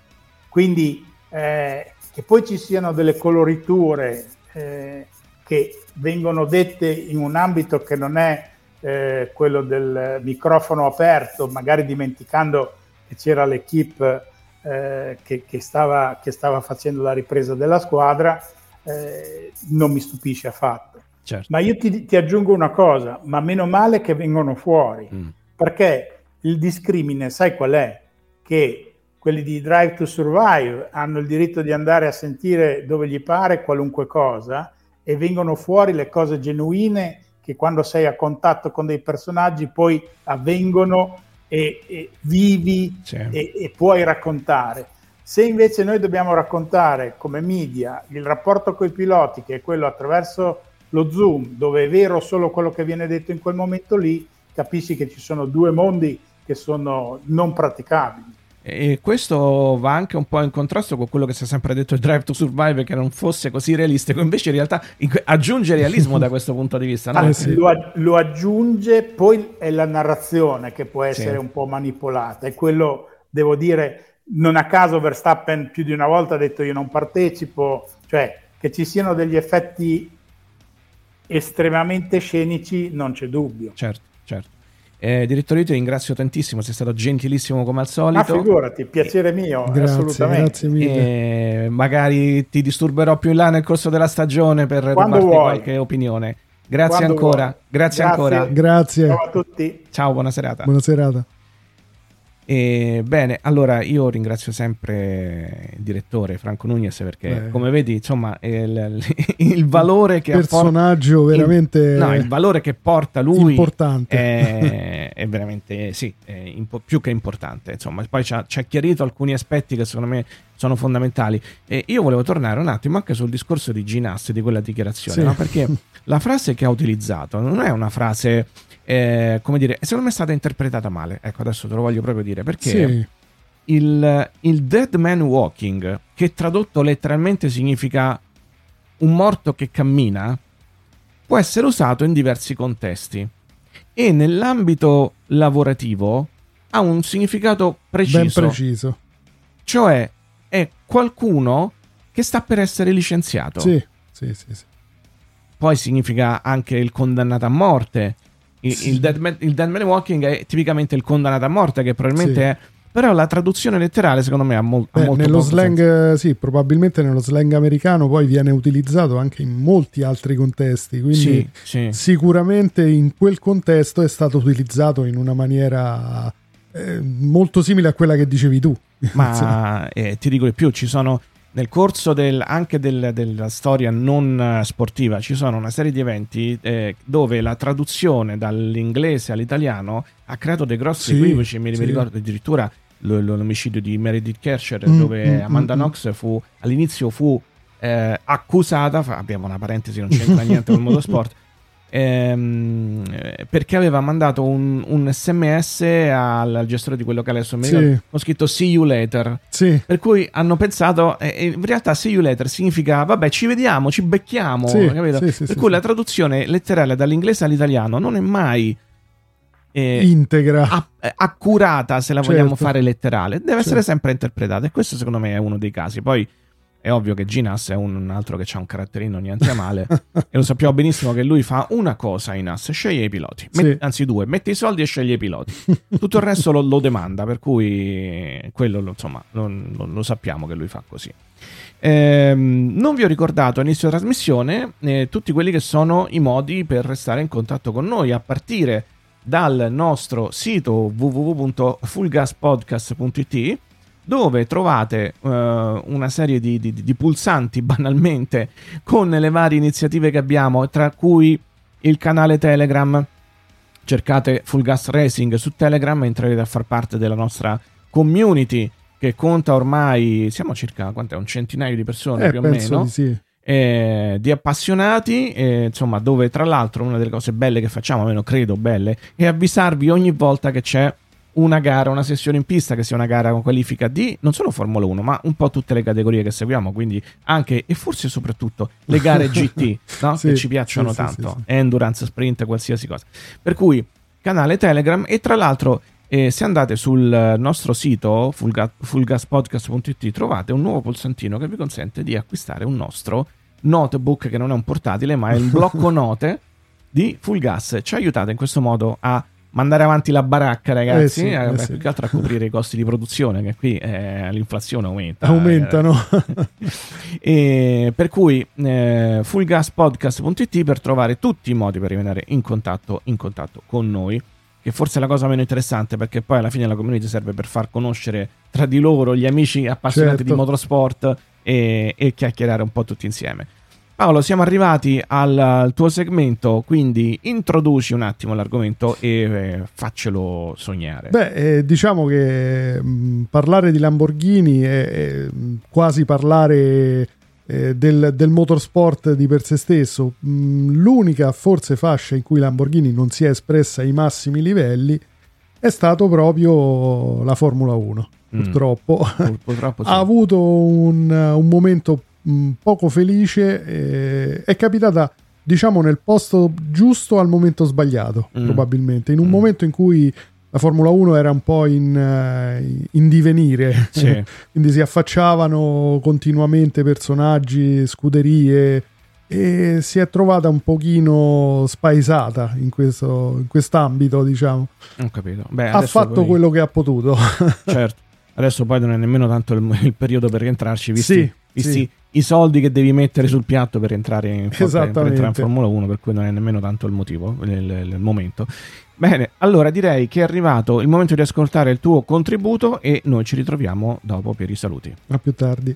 Quindi eh, che poi ci siano delle coloriture eh, che vengono dette in un ambito che non è eh, quello del microfono aperto, magari dimenticando che c'era l'equipe eh, che, che, stava, che, stava, facendo la ripresa della squadra, eh, non mi stupisce affatto. Certo. Ma io ti, ti, aggiungo una cosa, ma meno male che vengono fuori, mm. perché il discrimine, sai qual è? Che quelli di Drive to Survive hanno il diritto di andare a sentire dove gli pare qualunque cosa, e vengono fuori le cose genuine che quando sei a contatto con dei personaggi poi avvengono e, e vivi e, e puoi raccontare. Se invece noi dobbiamo raccontare come media il rapporto con i piloti, che è quello attraverso lo zoom, dove è vero solo quello che viene detto in quel momento lì, capisci che ci sono due mondi che sono non praticabili. E questo va anche un po' in contrasto con quello che si è sempre detto il Drive to Survive, che non fosse così realistico, invece in realtà aggiunge realismo da questo punto di vista. No? Ah, sì. lo, lo, aggiunge, poi è la narrazione che può essere sì. un po' manipolata, e quello devo dire, non a caso Verstappen più di una volta ha detto io non partecipo, cioè che ci siano degli effetti estremamente scenici non c'è dubbio. Certo, certo. Eh, direttore, io ti ringrazio tantissimo, sei stato gentilissimo come al solito. Ma figurati, piacere mio, grazie, assolutamente. Grazie mille. Eh, magari ti disturberò più in là nel corso della stagione per Quando darti qualche opinione. Grazie Quando ancora, grazie, grazie, ancora. Grazie. Ciao a tutti. Ciao, buona serata. Buona serata. E, bene, allora io ringrazio sempre il direttore Franco Nunez perché, Beh. come vedi, insomma, il, il valore che Personaggio apporta- veramente il, no, il valore che porta lui importante. è, è veramente sì, è impo- più che importante. Insomma, poi ci ha, ci ha chiarito alcuni aspetti che secondo me sono fondamentali. E io volevo tornare un attimo anche sul discorso di Ginas, di quella dichiarazione, Sì. no? perché la frase che ha utilizzato non è una frase, eh, come dire, secondo me è stata interpretata male. Ecco, adesso te lo voglio proprio dire perché Sì. il, il dead man walking, che tradotto letteralmente significa un morto che cammina, può essere usato in diversi contesti e nell'ambito lavorativo ha un significato preciso. ben preciso. Cioè è qualcuno che sta per essere licenziato. Sì, sì, sì, sì. Poi significa anche il condannato a morte. Il, dead man, il dead man walking è tipicamente il condannato a morte, che probabilmente Sì. è. Però la traduzione letterale, secondo me, ha, mol- ha Beh, molto nello senso. slang, eh, sì, probabilmente nello slang americano poi viene utilizzato anche in molti altri contesti, quindi sì. sicuramente in quel contesto è stato utilizzato in una maniera eh, molto simile a quella che dicevi tu. Ma eh, ti dico di più, ci sono nel corso del- anche del- della storia non eh, sportiva, ci sono una serie di eventi eh, dove la traduzione dall'inglese all'italiano ha creato dei grossi Sì, equivoci. Mi, mi sì. ricordo addirittura lo- lo- l'omicidio di Meredith Kercher, Mm, dove mm, Amanda mm, Knox fu all'inizio fu eh, accusata. abbiamo una parentesi, non c'entra niente con il motorsport. ehm, eh, perché aveva mandato un, un sms al, al gestore di quel locale adesso Sì. ricordo, con scritto see you later Sì. per cui hanno pensato, eh, eh, in realtà see you later significa vabbè ci vediamo, ci becchiamo, Sì, sì, per cui la traduzione letterale dall'inglese all'italiano non è mai eh, Integra. a- eh, accurata se la vogliamo Certo. fare letterale, deve essere Certo. sempre interpretata e questo secondo me è uno dei casi. Poi è ovvio che Ginas è un, altro che ha un caratterino niente male e lo sappiamo benissimo che lui fa una cosa in AS, sceglie i piloti, Met- Sì. anzi due, mette i soldi e sceglie i piloti. Tutto il resto lo, lo demanda, per cui quello lo- insomma lo, lo- sappiamo che lui fa così. Ehm, non vi ho ricordato all'inizio della trasmissione eh, tutti quelli che sono i modi per restare in contatto con noi a partire dal nostro sito www.fullgaspodcast.it dove trovate eh, una serie di, di- di pulsanti banalmente con le varie iniziative che abbiamo tra cui il canale Telegram cercate Full Gas Racing su Telegram e entrerete a far parte della nostra community che conta ormai, siamo circa quant'è, un centinaio di persone Eh, più o meno di sì. eh, di appassionati, eh, insomma, dove tra l'altro una delle cose belle che facciamo, almeno credo belle, è avvisarvi ogni volta che c'è una gara, una sessione in pista, che sia una gara con qualifica di non solo Formula 1, ma un po' tutte le categorie che seguiamo, quindi anche e forse soprattutto le gare GT, no? Sì, che ci piacciono sì, tanto, sì, endurance, sprint, qualsiasi cosa. Per cui canale Telegram e tra l'altro eh, se andate sul nostro sito fullga- fullgaspodcast.it trovate un nuovo pulsantino che vi consente di acquistare un nostro notebook che non è un portatile ma è un blocco note di Full Gas. Ci aiutate in questo modo a mandare avanti la baracca ragazzi, Eh sì, eh, eh beh, sì. più che altro a coprire i costi di produzione che qui eh, l'inflazione aumenta. Aumentano. E per cui eh, fullgaspodcast.it per trovare tutti i modi per rimanere in contatto, in contatto con noi che forse è la cosa meno interessante perché poi alla fine la community serve per far conoscere tra di loro gli amici appassionati Certo. di motorsport e, e chiacchierare un po' tutti insieme. Paolo, siamo arrivati al, al tuo segmento, quindi introduci un attimo l'argomento e eh, faccelo sognare. Beh, eh, diciamo che mh, parlare di Lamborghini è, è, mh, quasi parlare eh, del, del motorsport di per sé stesso. Mh, l'unica forse fascia in cui Lamborghini non si è espressa ai massimi livelli è stato proprio la Formula 1. Mm. Purtroppo Pur- purtroppo sì. ha avuto un, un momento mh, poco felice. eh, è capitata, diciamo, nel posto giusto al momento sbagliato, Mm. probabilmente. In un momento in cui la Formula 1 era un po' in, eh, in divenire, Sì. quindi si affacciavano continuamente personaggi, scuderie. E si è trovata un pochino spaesata in questo in quest'ambito, diciamo. Ho capito. Beh, ha fatto poi- quello che ha potuto. certo. Adesso poi non è nemmeno tanto il, il periodo per rientrarci, visti, Sì, visti sì. I soldi che devi mettere sul piatto per entrare in, per Esattamente. entrare in Formula 1, per cui non è nemmeno tanto il motivo, il- il momento. Bene, allora direi che è arrivato il momento di ascoltare il tuo contributo e noi ci ritroviamo dopo per i saluti. A più tardi.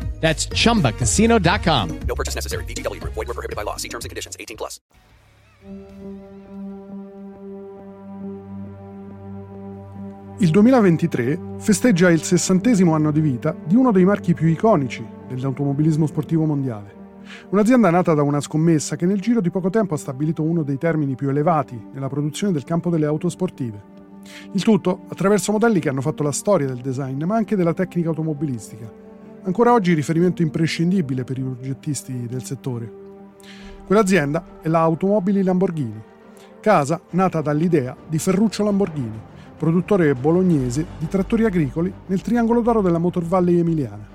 That's chumbacasino.com. No purchase necessary. VGW Group. Void were prohibited by law. See terms and conditions. 18 plus. Il 2023 festeggia il sessantesimo anno di vita di uno dei marchi più iconici dell'automobilismo sportivo mondiale. Un'azienda nata da una scommessa che nel giro di poco tempo ha stabilito uno dei termini più elevati nella produzione del campo delle auto sportive. Il tutto attraverso modelli che hanno fatto la storia del design, ma anche della tecnica automobilistica. Ancora oggi riferimento imprescindibile per i progettisti del settore. Quell'azienda è la Automobili Lamborghini, casa nata dall'idea di Ferruccio Lamborghini, produttore bolognese di trattori agricoli nel triangolo d'oro della Motor Valley emiliana.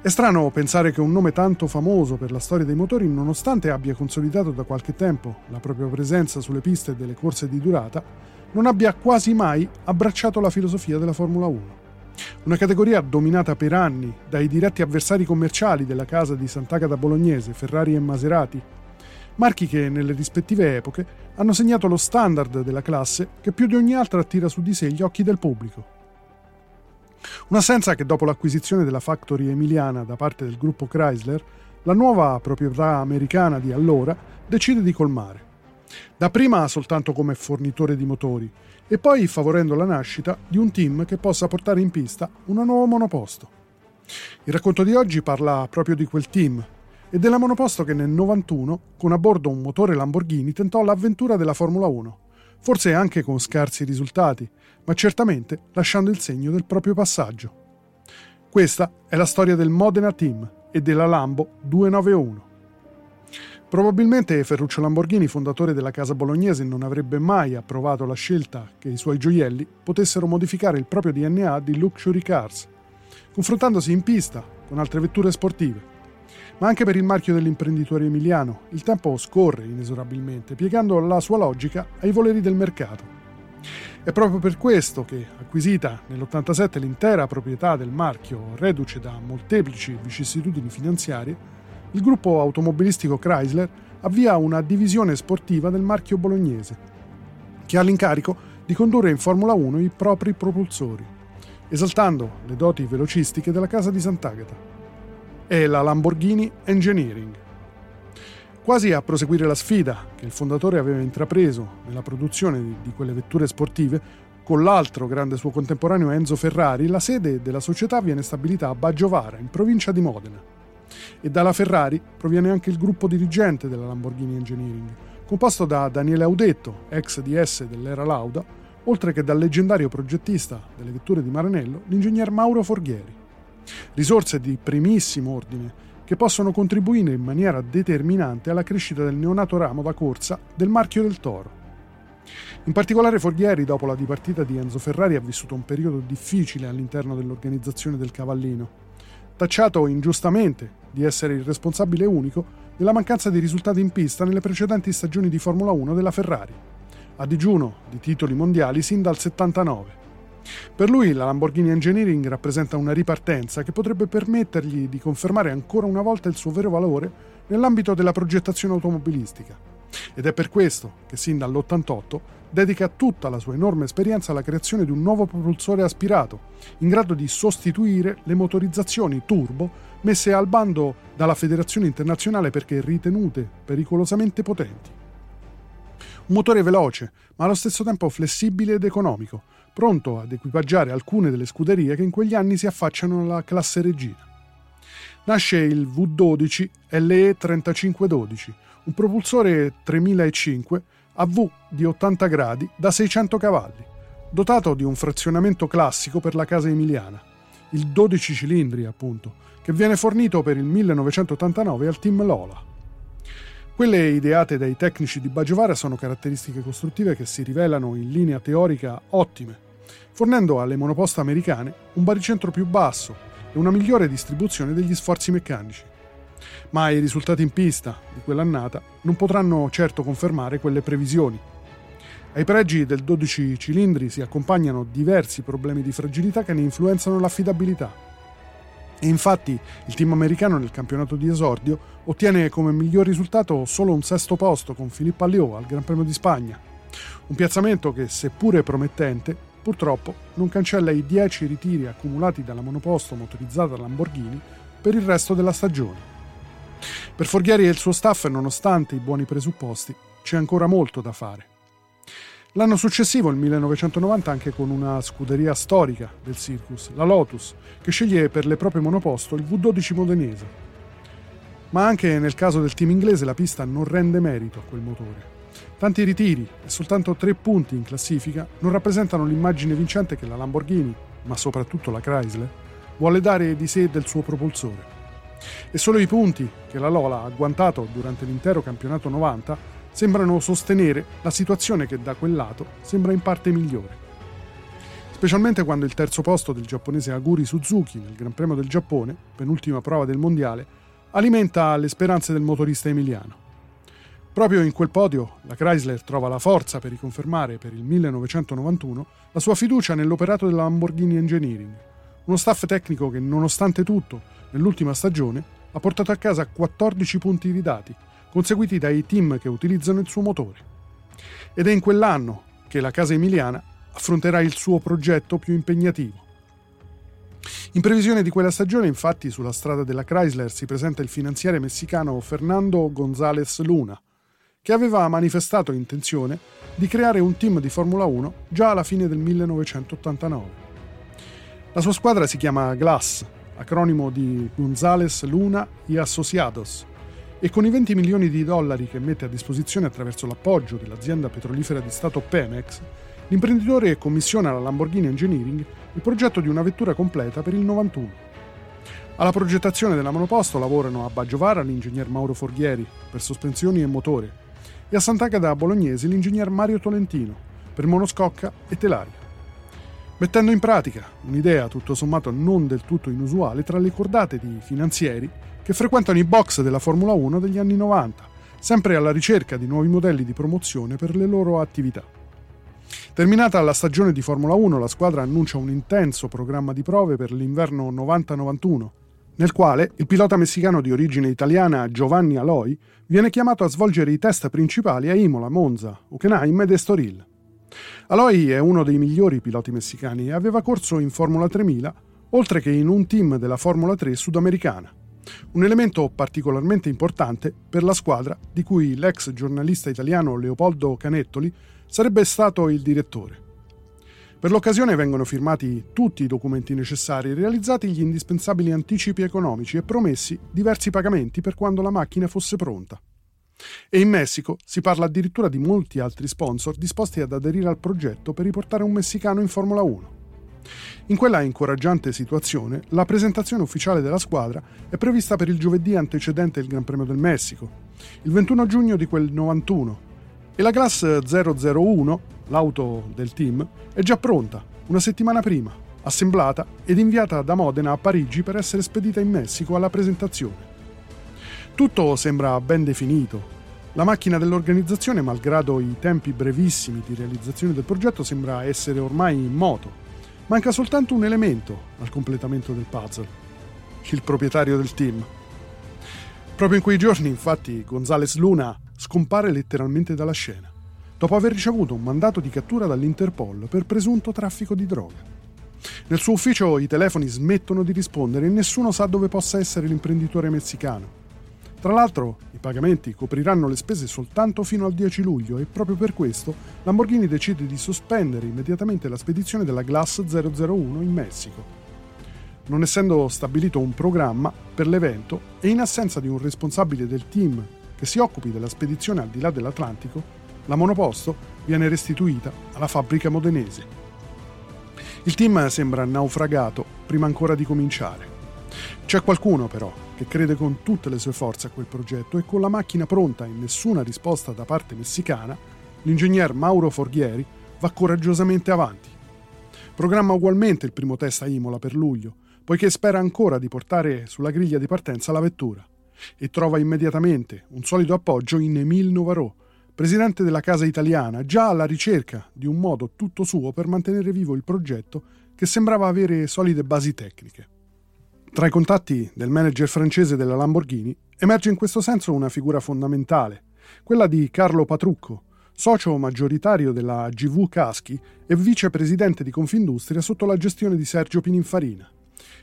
È strano pensare che un nome tanto famoso per la storia dei motori, nonostante abbia consolidato da qualche tempo la propria presenza sulle piste delle corse di durata, non abbia quasi mai abbracciato la filosofia della Formula 1. Una categoria dominata per anni dai diretti avversari commerciali della casa di Sant'Agata Bolognese, Ferrari e Maserati, marchi che nelle rispettive epoche hanno segnato lo standard della classe che più di ogni altra attira su di sé gli occhi del pubblico. Un'assenza che dopo l'acquisizione della Factory emiliana da parte del gruppo Chrysler, la nuova proprietà americana di allora decide di colmare. Dapprima soltanto come fornitore di motori e poi favorendo la nascita di un team che possa portare in pista un nuovo monoposto. Il racconto di oggi parla proprio di quel team e della monoposto che nel 91, con a bordo un motore Lamborghini, tentò l'avventura della Formula 1, forse anche con scarsi risultati, ma certamente lasciando il segno del proprio passaggio. Questa è la storia del Modena Team e della Lambo 291. Probabilmente Ferruccio Lamborghini, fondatore della casa bolognese, non avrebbe mai approvato la scelta che i suoi gioielli potessero modificare il proprio DNA di luxury cars, confrontandosi in pista con altre vetture sportive. Ma anche per il marchio dell'imprenditore emiliano, il tempo scorre inesorabilmente, piegando la sua logica ai voleri del mercato. È proprio per questo che, acquisita nell'87 l'intera proprietà del marchio, reduce da molteplici vicissitudini finanziarie, il gruppo automobilistico Chrysler avvia una divisione sportiva del marchio bolognese, che ha l'incarico di condurre in Formula 1 i propri propulsori, esaltando le doti velocistiche della casa di Sant'Agata. È la Lamborghini Engineering. Quasi a proseguire la sfida che il fondatore aveva intrapreso nella produzione di, quelle vetture sportive, con l'altro grande suo contemporaneo Enzo Ferrari, la sede della società viene stabilita a Baggiovara, in provincia di Modena. E dalla Ferrari proviene anche il gruppo dirigente della Lamborghini Engineering, composto da Daniele Audetto, ex DS dell'era Lauda, oltre che dal leggendario progettista delle vetture di Maranello, l'ingegner Mauro Forghieri. Risorse di primissimo ordine che possono contribuire in maniera determinante alla crescita del neonato ramo da corsa del marchio del Toro. In particolare Forghieri, dopo la dipartita di Enzo Ferrari, ha vissuto un periodo difficile all'interno dell'organizzazione del Cavallino, tacciato ingiustamente di essere il responsabile unico della mancanza di risultati in pista nelle precedenti stagioni di Formula 1 della Ferrari, a digiuno di titoli mondiali sin dal 79. Per lui la Lamborghini Engineering rappresenta una ripartenza che potrebbe permettergli di confermare ancora una volta il suo vero valore nell'ambito della progettazione automobilistica. Ed è per questo che sin dall'88 dedica tutta la sua enorme esperienza alla creazione di un nuovo propulsore aspirato, in grado di sostituire le motorizzazioni turbo messe al bando dalla Federazione Internazionale perché ritenute pericolosamente potenti. Un motore veloce, ma allo stesso tempo flessibile ed economico, pronto ad equipaggiare alcune delle scuderie che in quegli anni si affacciano alla classe regina. Nasce il V12 LE 3512, un propulsore 3005 a V di 80 gradi da 600 cavalli, dotato di un frazionamento classico per la casa emiliana, il 12 cilindri appunto, che viene fornito per il 1989 al team Lola. Quelle ideate dai tecnici di Baggiovara sono caratteristiche costruttive che si rivelano in linea teorica ottime, fornendo alle monoposte americane un baricentro più basso e una migliore distribuzione degli sforzi meccanici. Ma i risultati in pista di quell'annata non potranno certo confermare quelle previsioni. Ai pregi del 12 cilindri si accompagnano diversi problemi di fragilità che ne influenzano l'affidabilità. E infatti il team americano nel campionato di esordio ottiene come miglior risultato solo un sesto posto con Filippo Alliot al Gran Premio di Spagna. Un piazzamento che, seppure promettente, purtroppo non cancella i 10 ritiri accumulati dalla monoposto motorizzata Lamborghini per il resto della stagione. Per Forghieri e il suo staff, nonostante i buoni presupposti, c'è ancora molto da fare. L'anno successivo, il 1990, anche con una scuderia storica del Circus, la Lotus, che sceglie per le proprie monoposto il V12 modenese. Ma anche nel caso del team inglese la pista non rende merito a quel motore. Tanti ritiri e soltanto tre punti in classifica non rappresentano l'immagine vincente che la Lamborghini, ma soprattutto la Chrysler, vuole dare di sé e del suo propulsore. E solo i punti che la Lola ha agguantato durante l'intero campionato 90 sembrano sostenere la situazione che da quel lato sembra in parte migliore. Specialmente quando il terzo posto del giapponese Aguri Suzuki nel Gran Premio del Giappone, penultima prova del mondiale, alimenta le speranze del motorista emiliano. Proprio in quel podio la Chrysler trova la forza per riconfermare per il 1991 la sua fiducia nell'operato della Lamborghini Engineering, uno staff tecnico che nonostante tutto nell'ultima stagione ha portato a casa 14 punti di dati conseguiti dai team che utilizzano il suo motore. Ed è in quell'anno che la casa emiliana affronterà il suo progetto più impegnativo. In previsione di quella stagione, infatti, sulla strada della Chrysler si presenta il finanziere messicano Fernando González Luna, che aveva manifestato intenzione di creare un team di Formula 1 già alla fine del 1989. La sua squadra si chiama GLASS, acronimo di González Luna y Associados, e con i 20 milioni di dollari che mette a disposizione attraverso l'appoggio dell'azienda petrolifera di Stato Pemex, l'imprenditore commissiona alla Lamborghini Engineering il progetto di una vettura completa per il 91. Alla progettazione della monoposto lavorano a Baggiovara l'ingegner Mauro Forghieri per sospensioni e motore e a Sant'Agata Bolognese l'ingegner Mario Tolentino per monoscocca e telaria. Mettendo in pratica un'idea tutto sommato non del tutto inusuale tra le cordate di finanzieri che frequentano i box della Formula 1 degli anni 90, sempre alla ricerca di nuovi modelli di promozione per le loro attività. Terminata la stagione di Formula 1, la squadra annuncia un intenso programma di prove per l'inverno 90-91, nel quale il pilota messicano di origine italiana Giovanni Aloy viene chiamato a svolgere i test principali a Imola, Monza, Hockenheim ed Estoril. Aloy è uno dei migliori piloti messicani e aveva corso in Formula 3000, oltre che in un team della Formula 3 sudamericana un elemento particolarmente importante per la squadra di cui l'ex giornalista italiano Leopoldo Canettoli sarebbe stato il direttore. Per l'occasione vengono firmati tutti i documenti necessari, realizzati gli indispensabili anticipi economici e promessi diversi pagamenti per quando la macchina fosse pronta. E in Messico si parla addirittura di molti altri sponsor disposti ad aderire al progetto per riportare un messicano in Formula 1. In quella incoraggiante situazione, la presentazione ufficiale della squadra è prevista per il giovedì antecedente il Gran Premio del Messico, il 21 giugno di quel 91, e la Class 001, l'auto del team, è già pronta, una settimana prima, assemblata ed inviata da Modena a Parigi per essere spedita in Messico alla presentazione. Tutto sembra ben definito. La macchina dell'organizzazione, malgrado i tempi brevissimi di realizzazione del progetto, sembra essere ormai in moto Manca soltanto un elemento al completamento del puzzle, il proprietario del team. Proprio in quei giorni, infatti, Gonzales Luna scompare letteralmente dalla scena, dopo aver ricevuto un mandato di cattura dall'Interpol per presunto traffico di droga. Nel suo ufficio i telefoni smettono di rispondere e nessuno sa dove possa essere l'imprenditore messicano. Tra l'altro, i pagamenti copriranno le spese soltanto fino al 10 luglio e proprio per questo Lamborghini decide di sospendere immediatamente la spedizione della Glass 001 in Messico. Non essendo stabilito un programma per l'evento e in assenza di un responsabile del team che si occupi della spedizione al di là dell'Atlantico, la monoposto viene restituita alla fabbrica modenese. Il team sembra naufragato prima ancora di cominciare. C'è qualcuno però che crede con tutte le sue forze a quel progetto e con la macchina pronta e nessuna risposta da parte messicana, l'ingegner Mauro Forghieri va coraggiosamente avanti. Programma ugualmente il primo test a Imola per luglio, poiché spera ancora di portare sulla griglia di partenza la vettura e trova immediatamente un solido appoggio in Émile Novarot, presidente della casa italiana, già alla ricerca di un modo tutto suo per mantenere vivo il progetto che sembrava avere solide basi tecniche. Tra i contatti del manager francese della Lamborghini emerge in questo senso una figura fondamentale, quella di Carlo Patrucco, socio maggioritario della GV Caschi e vicepresidente di Confindustria sotto la gestione di Sergio Pininfarina.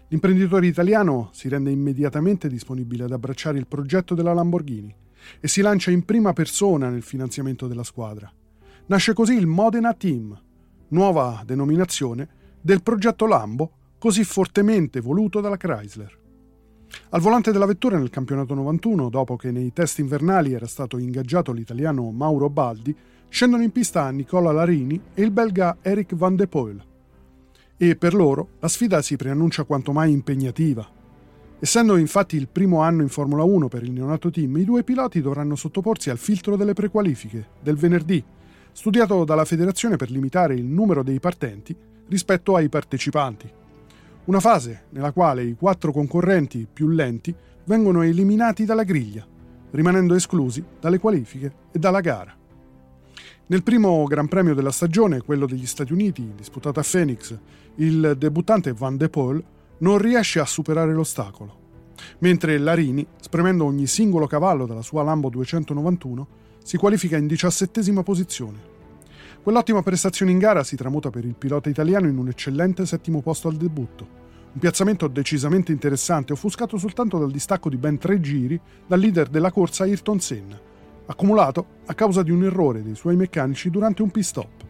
L'imprenditore italiano si rende immediatamente disponibile ad abbracciare il progetto della Lamborghini e si lancia in prima persona nel finanziamento della squadra. Nasce così il Modena Team, nuova denominazione del progetto Lambo così fortemente voluto dalla Chrysler. Al volante della vettura nel campionato 91, dopo che nei test invernali era stato ingaggiato l'italiano Mauro Baldi, scendono in pista Nicola Larini e il belga Eric Van de Poel. E per loro la sfida si preannuncia quanto mai impegnativa. Essendo infatti il primo anno in Formula 1 per il neonato team, i due piloti dovranno sottoporsi al filtro delle prequalifiche del venerdì, studiato dalla federazione per limitare il numero dei partenti rispetto ai partecipanti. Una fase nella quale i quattro concorrenti più lenti vengono eliminati dalla griglia, rimanendo esclusi dalle qualifiche e dalla gara. Nel primo Gran Premio della stagione, quello degli Stati Uniti, disputato a Phoenix, il debuttante Van de Poel non riesce a superare l'ostacolo, mentre Larini, spremendo ogni singolo cavallo della sua Lambo 291, si qualifica in diciassettesima posizione. Quell'ottima prestazione in gara si tramuta per il pilota italiano in un eccellente settimo posto al debutto, un piazzamento decisamente interessante, offuscato soltanto dal distacco di ben tre giri dal leader della corsa Ayrton Senna, accumulato a causa di un errore dei suoi meccanici durante un pit stop.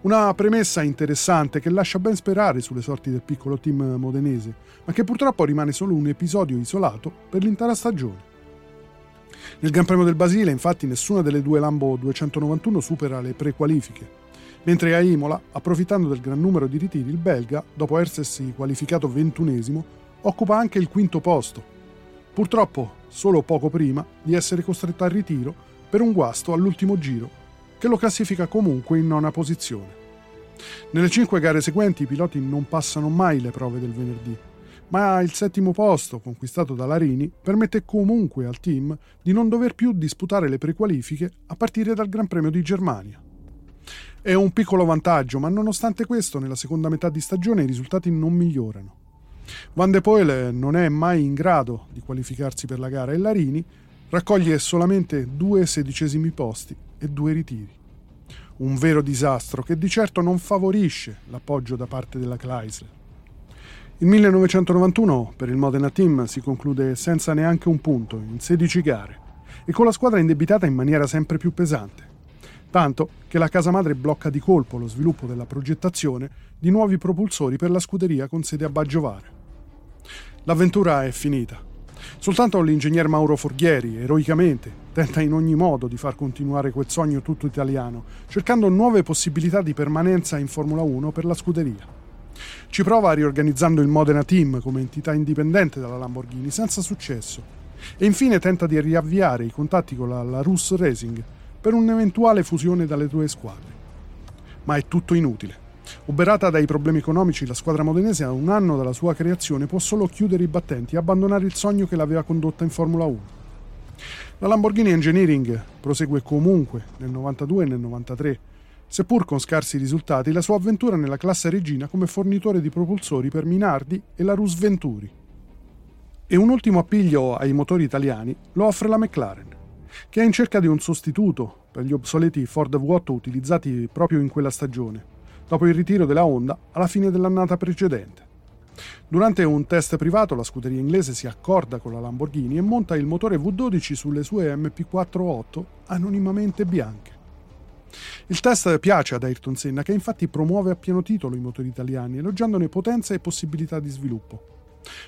Una premessa interessante che lascia ben sperare sulle sorti del piccolo team modenese, ma che purtroppo rimane solo un episodio isolato per l'intera stagione. Nel Gran Premio del Basile, infatti, nessuna delle due Lambo 291 supera le prequalifiche, mentre a Imola, approfittando del gran numero di ritiri, il belga, dopo essersi qualificato ventunesimo, occupa anche il quinto posto, purtroppo solo poco prima di essere costretto al ritiro per un guasto all'ultimo giro, che lo classifica comunque in nona posizione. Nelle cinque gare seguenti i piloti non passano mai le prove del venerdì, ma il settimo posto, conquistato da Larini, permette comunque al team di non dover più disputare le prequalifiche a partire dal Gran Premio di Germania. È un piccolo vantaggio, ma nonostante questo, nella seconda metà di stagione i risultati non migliorano. Van de Poel non è mai in grado di qualificarsi per la gara e Larini raccoglie solamente due sedicesimi posti e due ritiri. Un vero disastro che di certo non favorisce l'appoggio da parte della Chrysler. Il 1991 per il Modena Team si conclude senza neanche un punto in 16 gare e con la squadra indebitata in maniera sempre più pesante. Tanto che la casa madre blocca di colpo lo sviluppo della progettazione di nuovi propulsori per la scuderia con sede a Baggiovare. L'avventura è finita. Soltanto l'ingegner Mauro Forghieri, eroicamente, tenta in ogni modo di far continuare quel sogno tutto italiano, cercando nuove possibilità di permanenza in Formula 1 per la scuderia. Ci prova riorganizzando il Modena Team come entità indipendente dalla Lamborghini, senza successo. E infine tenta di riavviare i contatti con la, la Rus Racing per un'eventuale fusione dalle due squadre. Ma è tutto inutile. Uberata dai problemi economici, la squadra modenese a un anno dalla sua creazione può solo chiudere i battenti e abbandonare il sogno che l'aveva condotta in Formula 1. La Lamborghini Engineering prosegue comunque nel 92 e nel 93 seppur con scarsi risultati, la sua avventura nella classe regina come fornitore di propulsori per Minardi e la Rus Venturi. E un ultimo appiglio ai motori italiani lo offre la McLaren, che è in cerca di un sostituto per gli obsoleti Ford V8 utilizzati proprio in quella stagione, dopo il ritiro della Honda alla fine dell'annata precedente. Durante un test privato la scuderia inglese si accorda con la Lamborghini e monta il motore V12 sulle sue MP48 anonimamente bianche. Il test piace ad Ayrton Senna che infatti promuove a pieno titolo i motori italiani, elogiandone potenza e possibilità di sviluppo.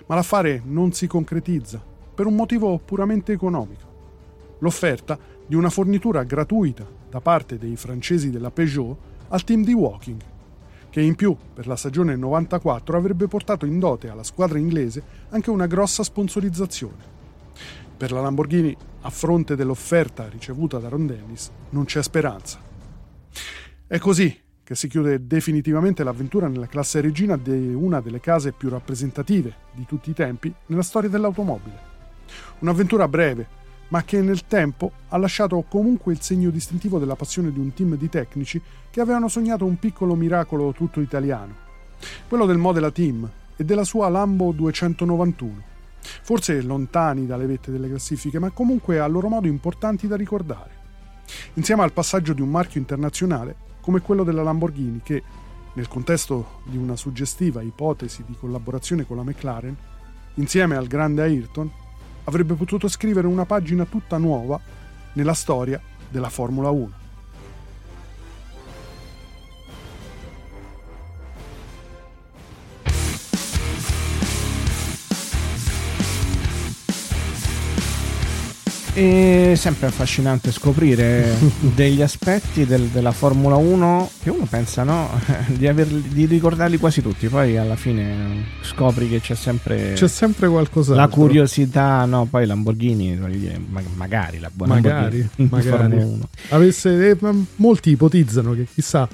Ma l'affare non si concretizza per un motivo puramente economico. L'offerta di una fornitura gratuita da parte dei francesi della Peugeot al team di Walking, che in più per la stagione 94 avrebbe portato in dote alla squadra inglese anche una grossa sponsorizzazione. Per la Lamborghini, a fronte dell'offerta ricevuta da Ron Dennis, non c'è speranza. È così che si chiude definitivamente l'avventura nella classe regina di una delle case più rappresentative di tutti i tempi nella storia dell'automobile. Un'avventura breve, ma che nel tempo ha lasciato comunque il segno distintivo della passione di un team di tecnici che avevano sognato un piccolo miracolo tutto italiano, quello del Modela Team e della sua Lambo 291. Forse lontani dalle vette delle classifiche, ma comunque a loro modo importanti da ricordare. Insieme al passaggio di un marchio internazionale come quello della Lamborghini che, nel contesto di una suggestiva ipotesi di collaborazione con la McLaren, insieme al grande Ayrton, avrebbe potuto scrivere una pagina tutta nuova nella storia della Formula 1. È sempre affascinante scoprire degli aspetti del- della Formula 1 che uno pensa no, di, averli- di ricordarli quasi tutti, poi alla fine scopri che c'è sempre, C'è sempre qualcos'altro. la curiosità, no, poi Lamborghini, magari la buona magari, magari. Formula 1. Avesse, eh, molti ipotizzano che chissà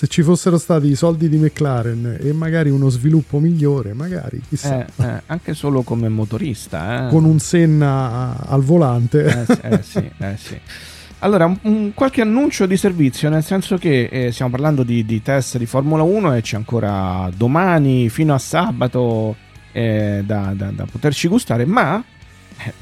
se ci fossero stati i soldi di McLaren e magari uno sviluppo migliore, magari chissà. Eh, eh, anche solo come motorista, eh. Con un Senna al volante. Eh, sì, eh sì, eh sì. Allora, un, un- qualche annuncio di servizio, nel senso che stiamo parlando di, di test di Formula 1 e c'è ancora domani fino a sabato da, da- da poterci gustare, ma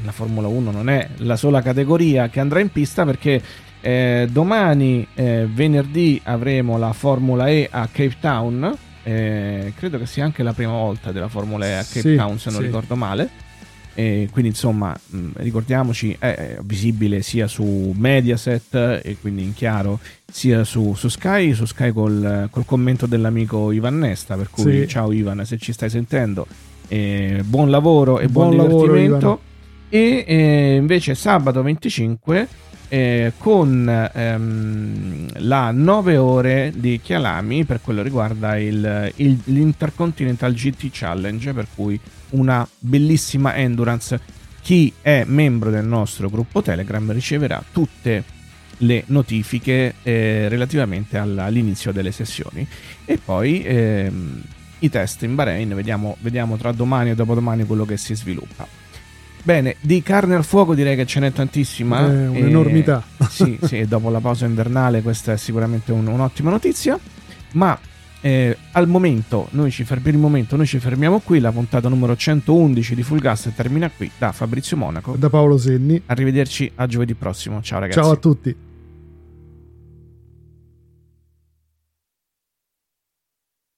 la Formula 1 non è la sola categoria che andrà in pista perché eh, domani, eh, venerdì, avremo la Formula E a Cape Town. eh, credo che sia anche la prima volta della Formula E a Cape Sì, Town, se non sì. ricordo male. E quindi insomma, mh, ricordiamoci, è, visibile sia su Mediaset e quindi in chiaro sia su, su Sky, su Sky col, col commento dell'amico Ivan Nesta, per cui Sì. ciao Ivan se ci stai sentendo, eh, buon lavoro e buon, Buon lavoro, divertimento. e eh, invece sabato 25 eh, con ehm, la 9 ore di Chialami per quello riguarda il, il- l'Intercontinental GT Challenge, per cui una bellissima endurance. Chi è membro del nostro gruppo Telegram riceverà tutte le notifiche eh, relativamente alla- all'inizio delle sessioni e poi ehm, i test in Bahrain, vediamo, vediamo tra domani e dopodomani quello che si sviluppa. Bene, di carne al fuoco direi che ce n'è tantissima. È un'enormità. E- sì, sì, dopo la pausa invernale questa è sicuramente un- un'ottima notizia. Ma eh, al momento, noi ci per il momento, noi ci fermiamo qui. La puntata numero 111 di Full Gas termina qui da Fabrizio Monaco. Da Paolo Senni. Arrivederci a giovedì prossimo. Ciao ragazzi. Ciao a tutti.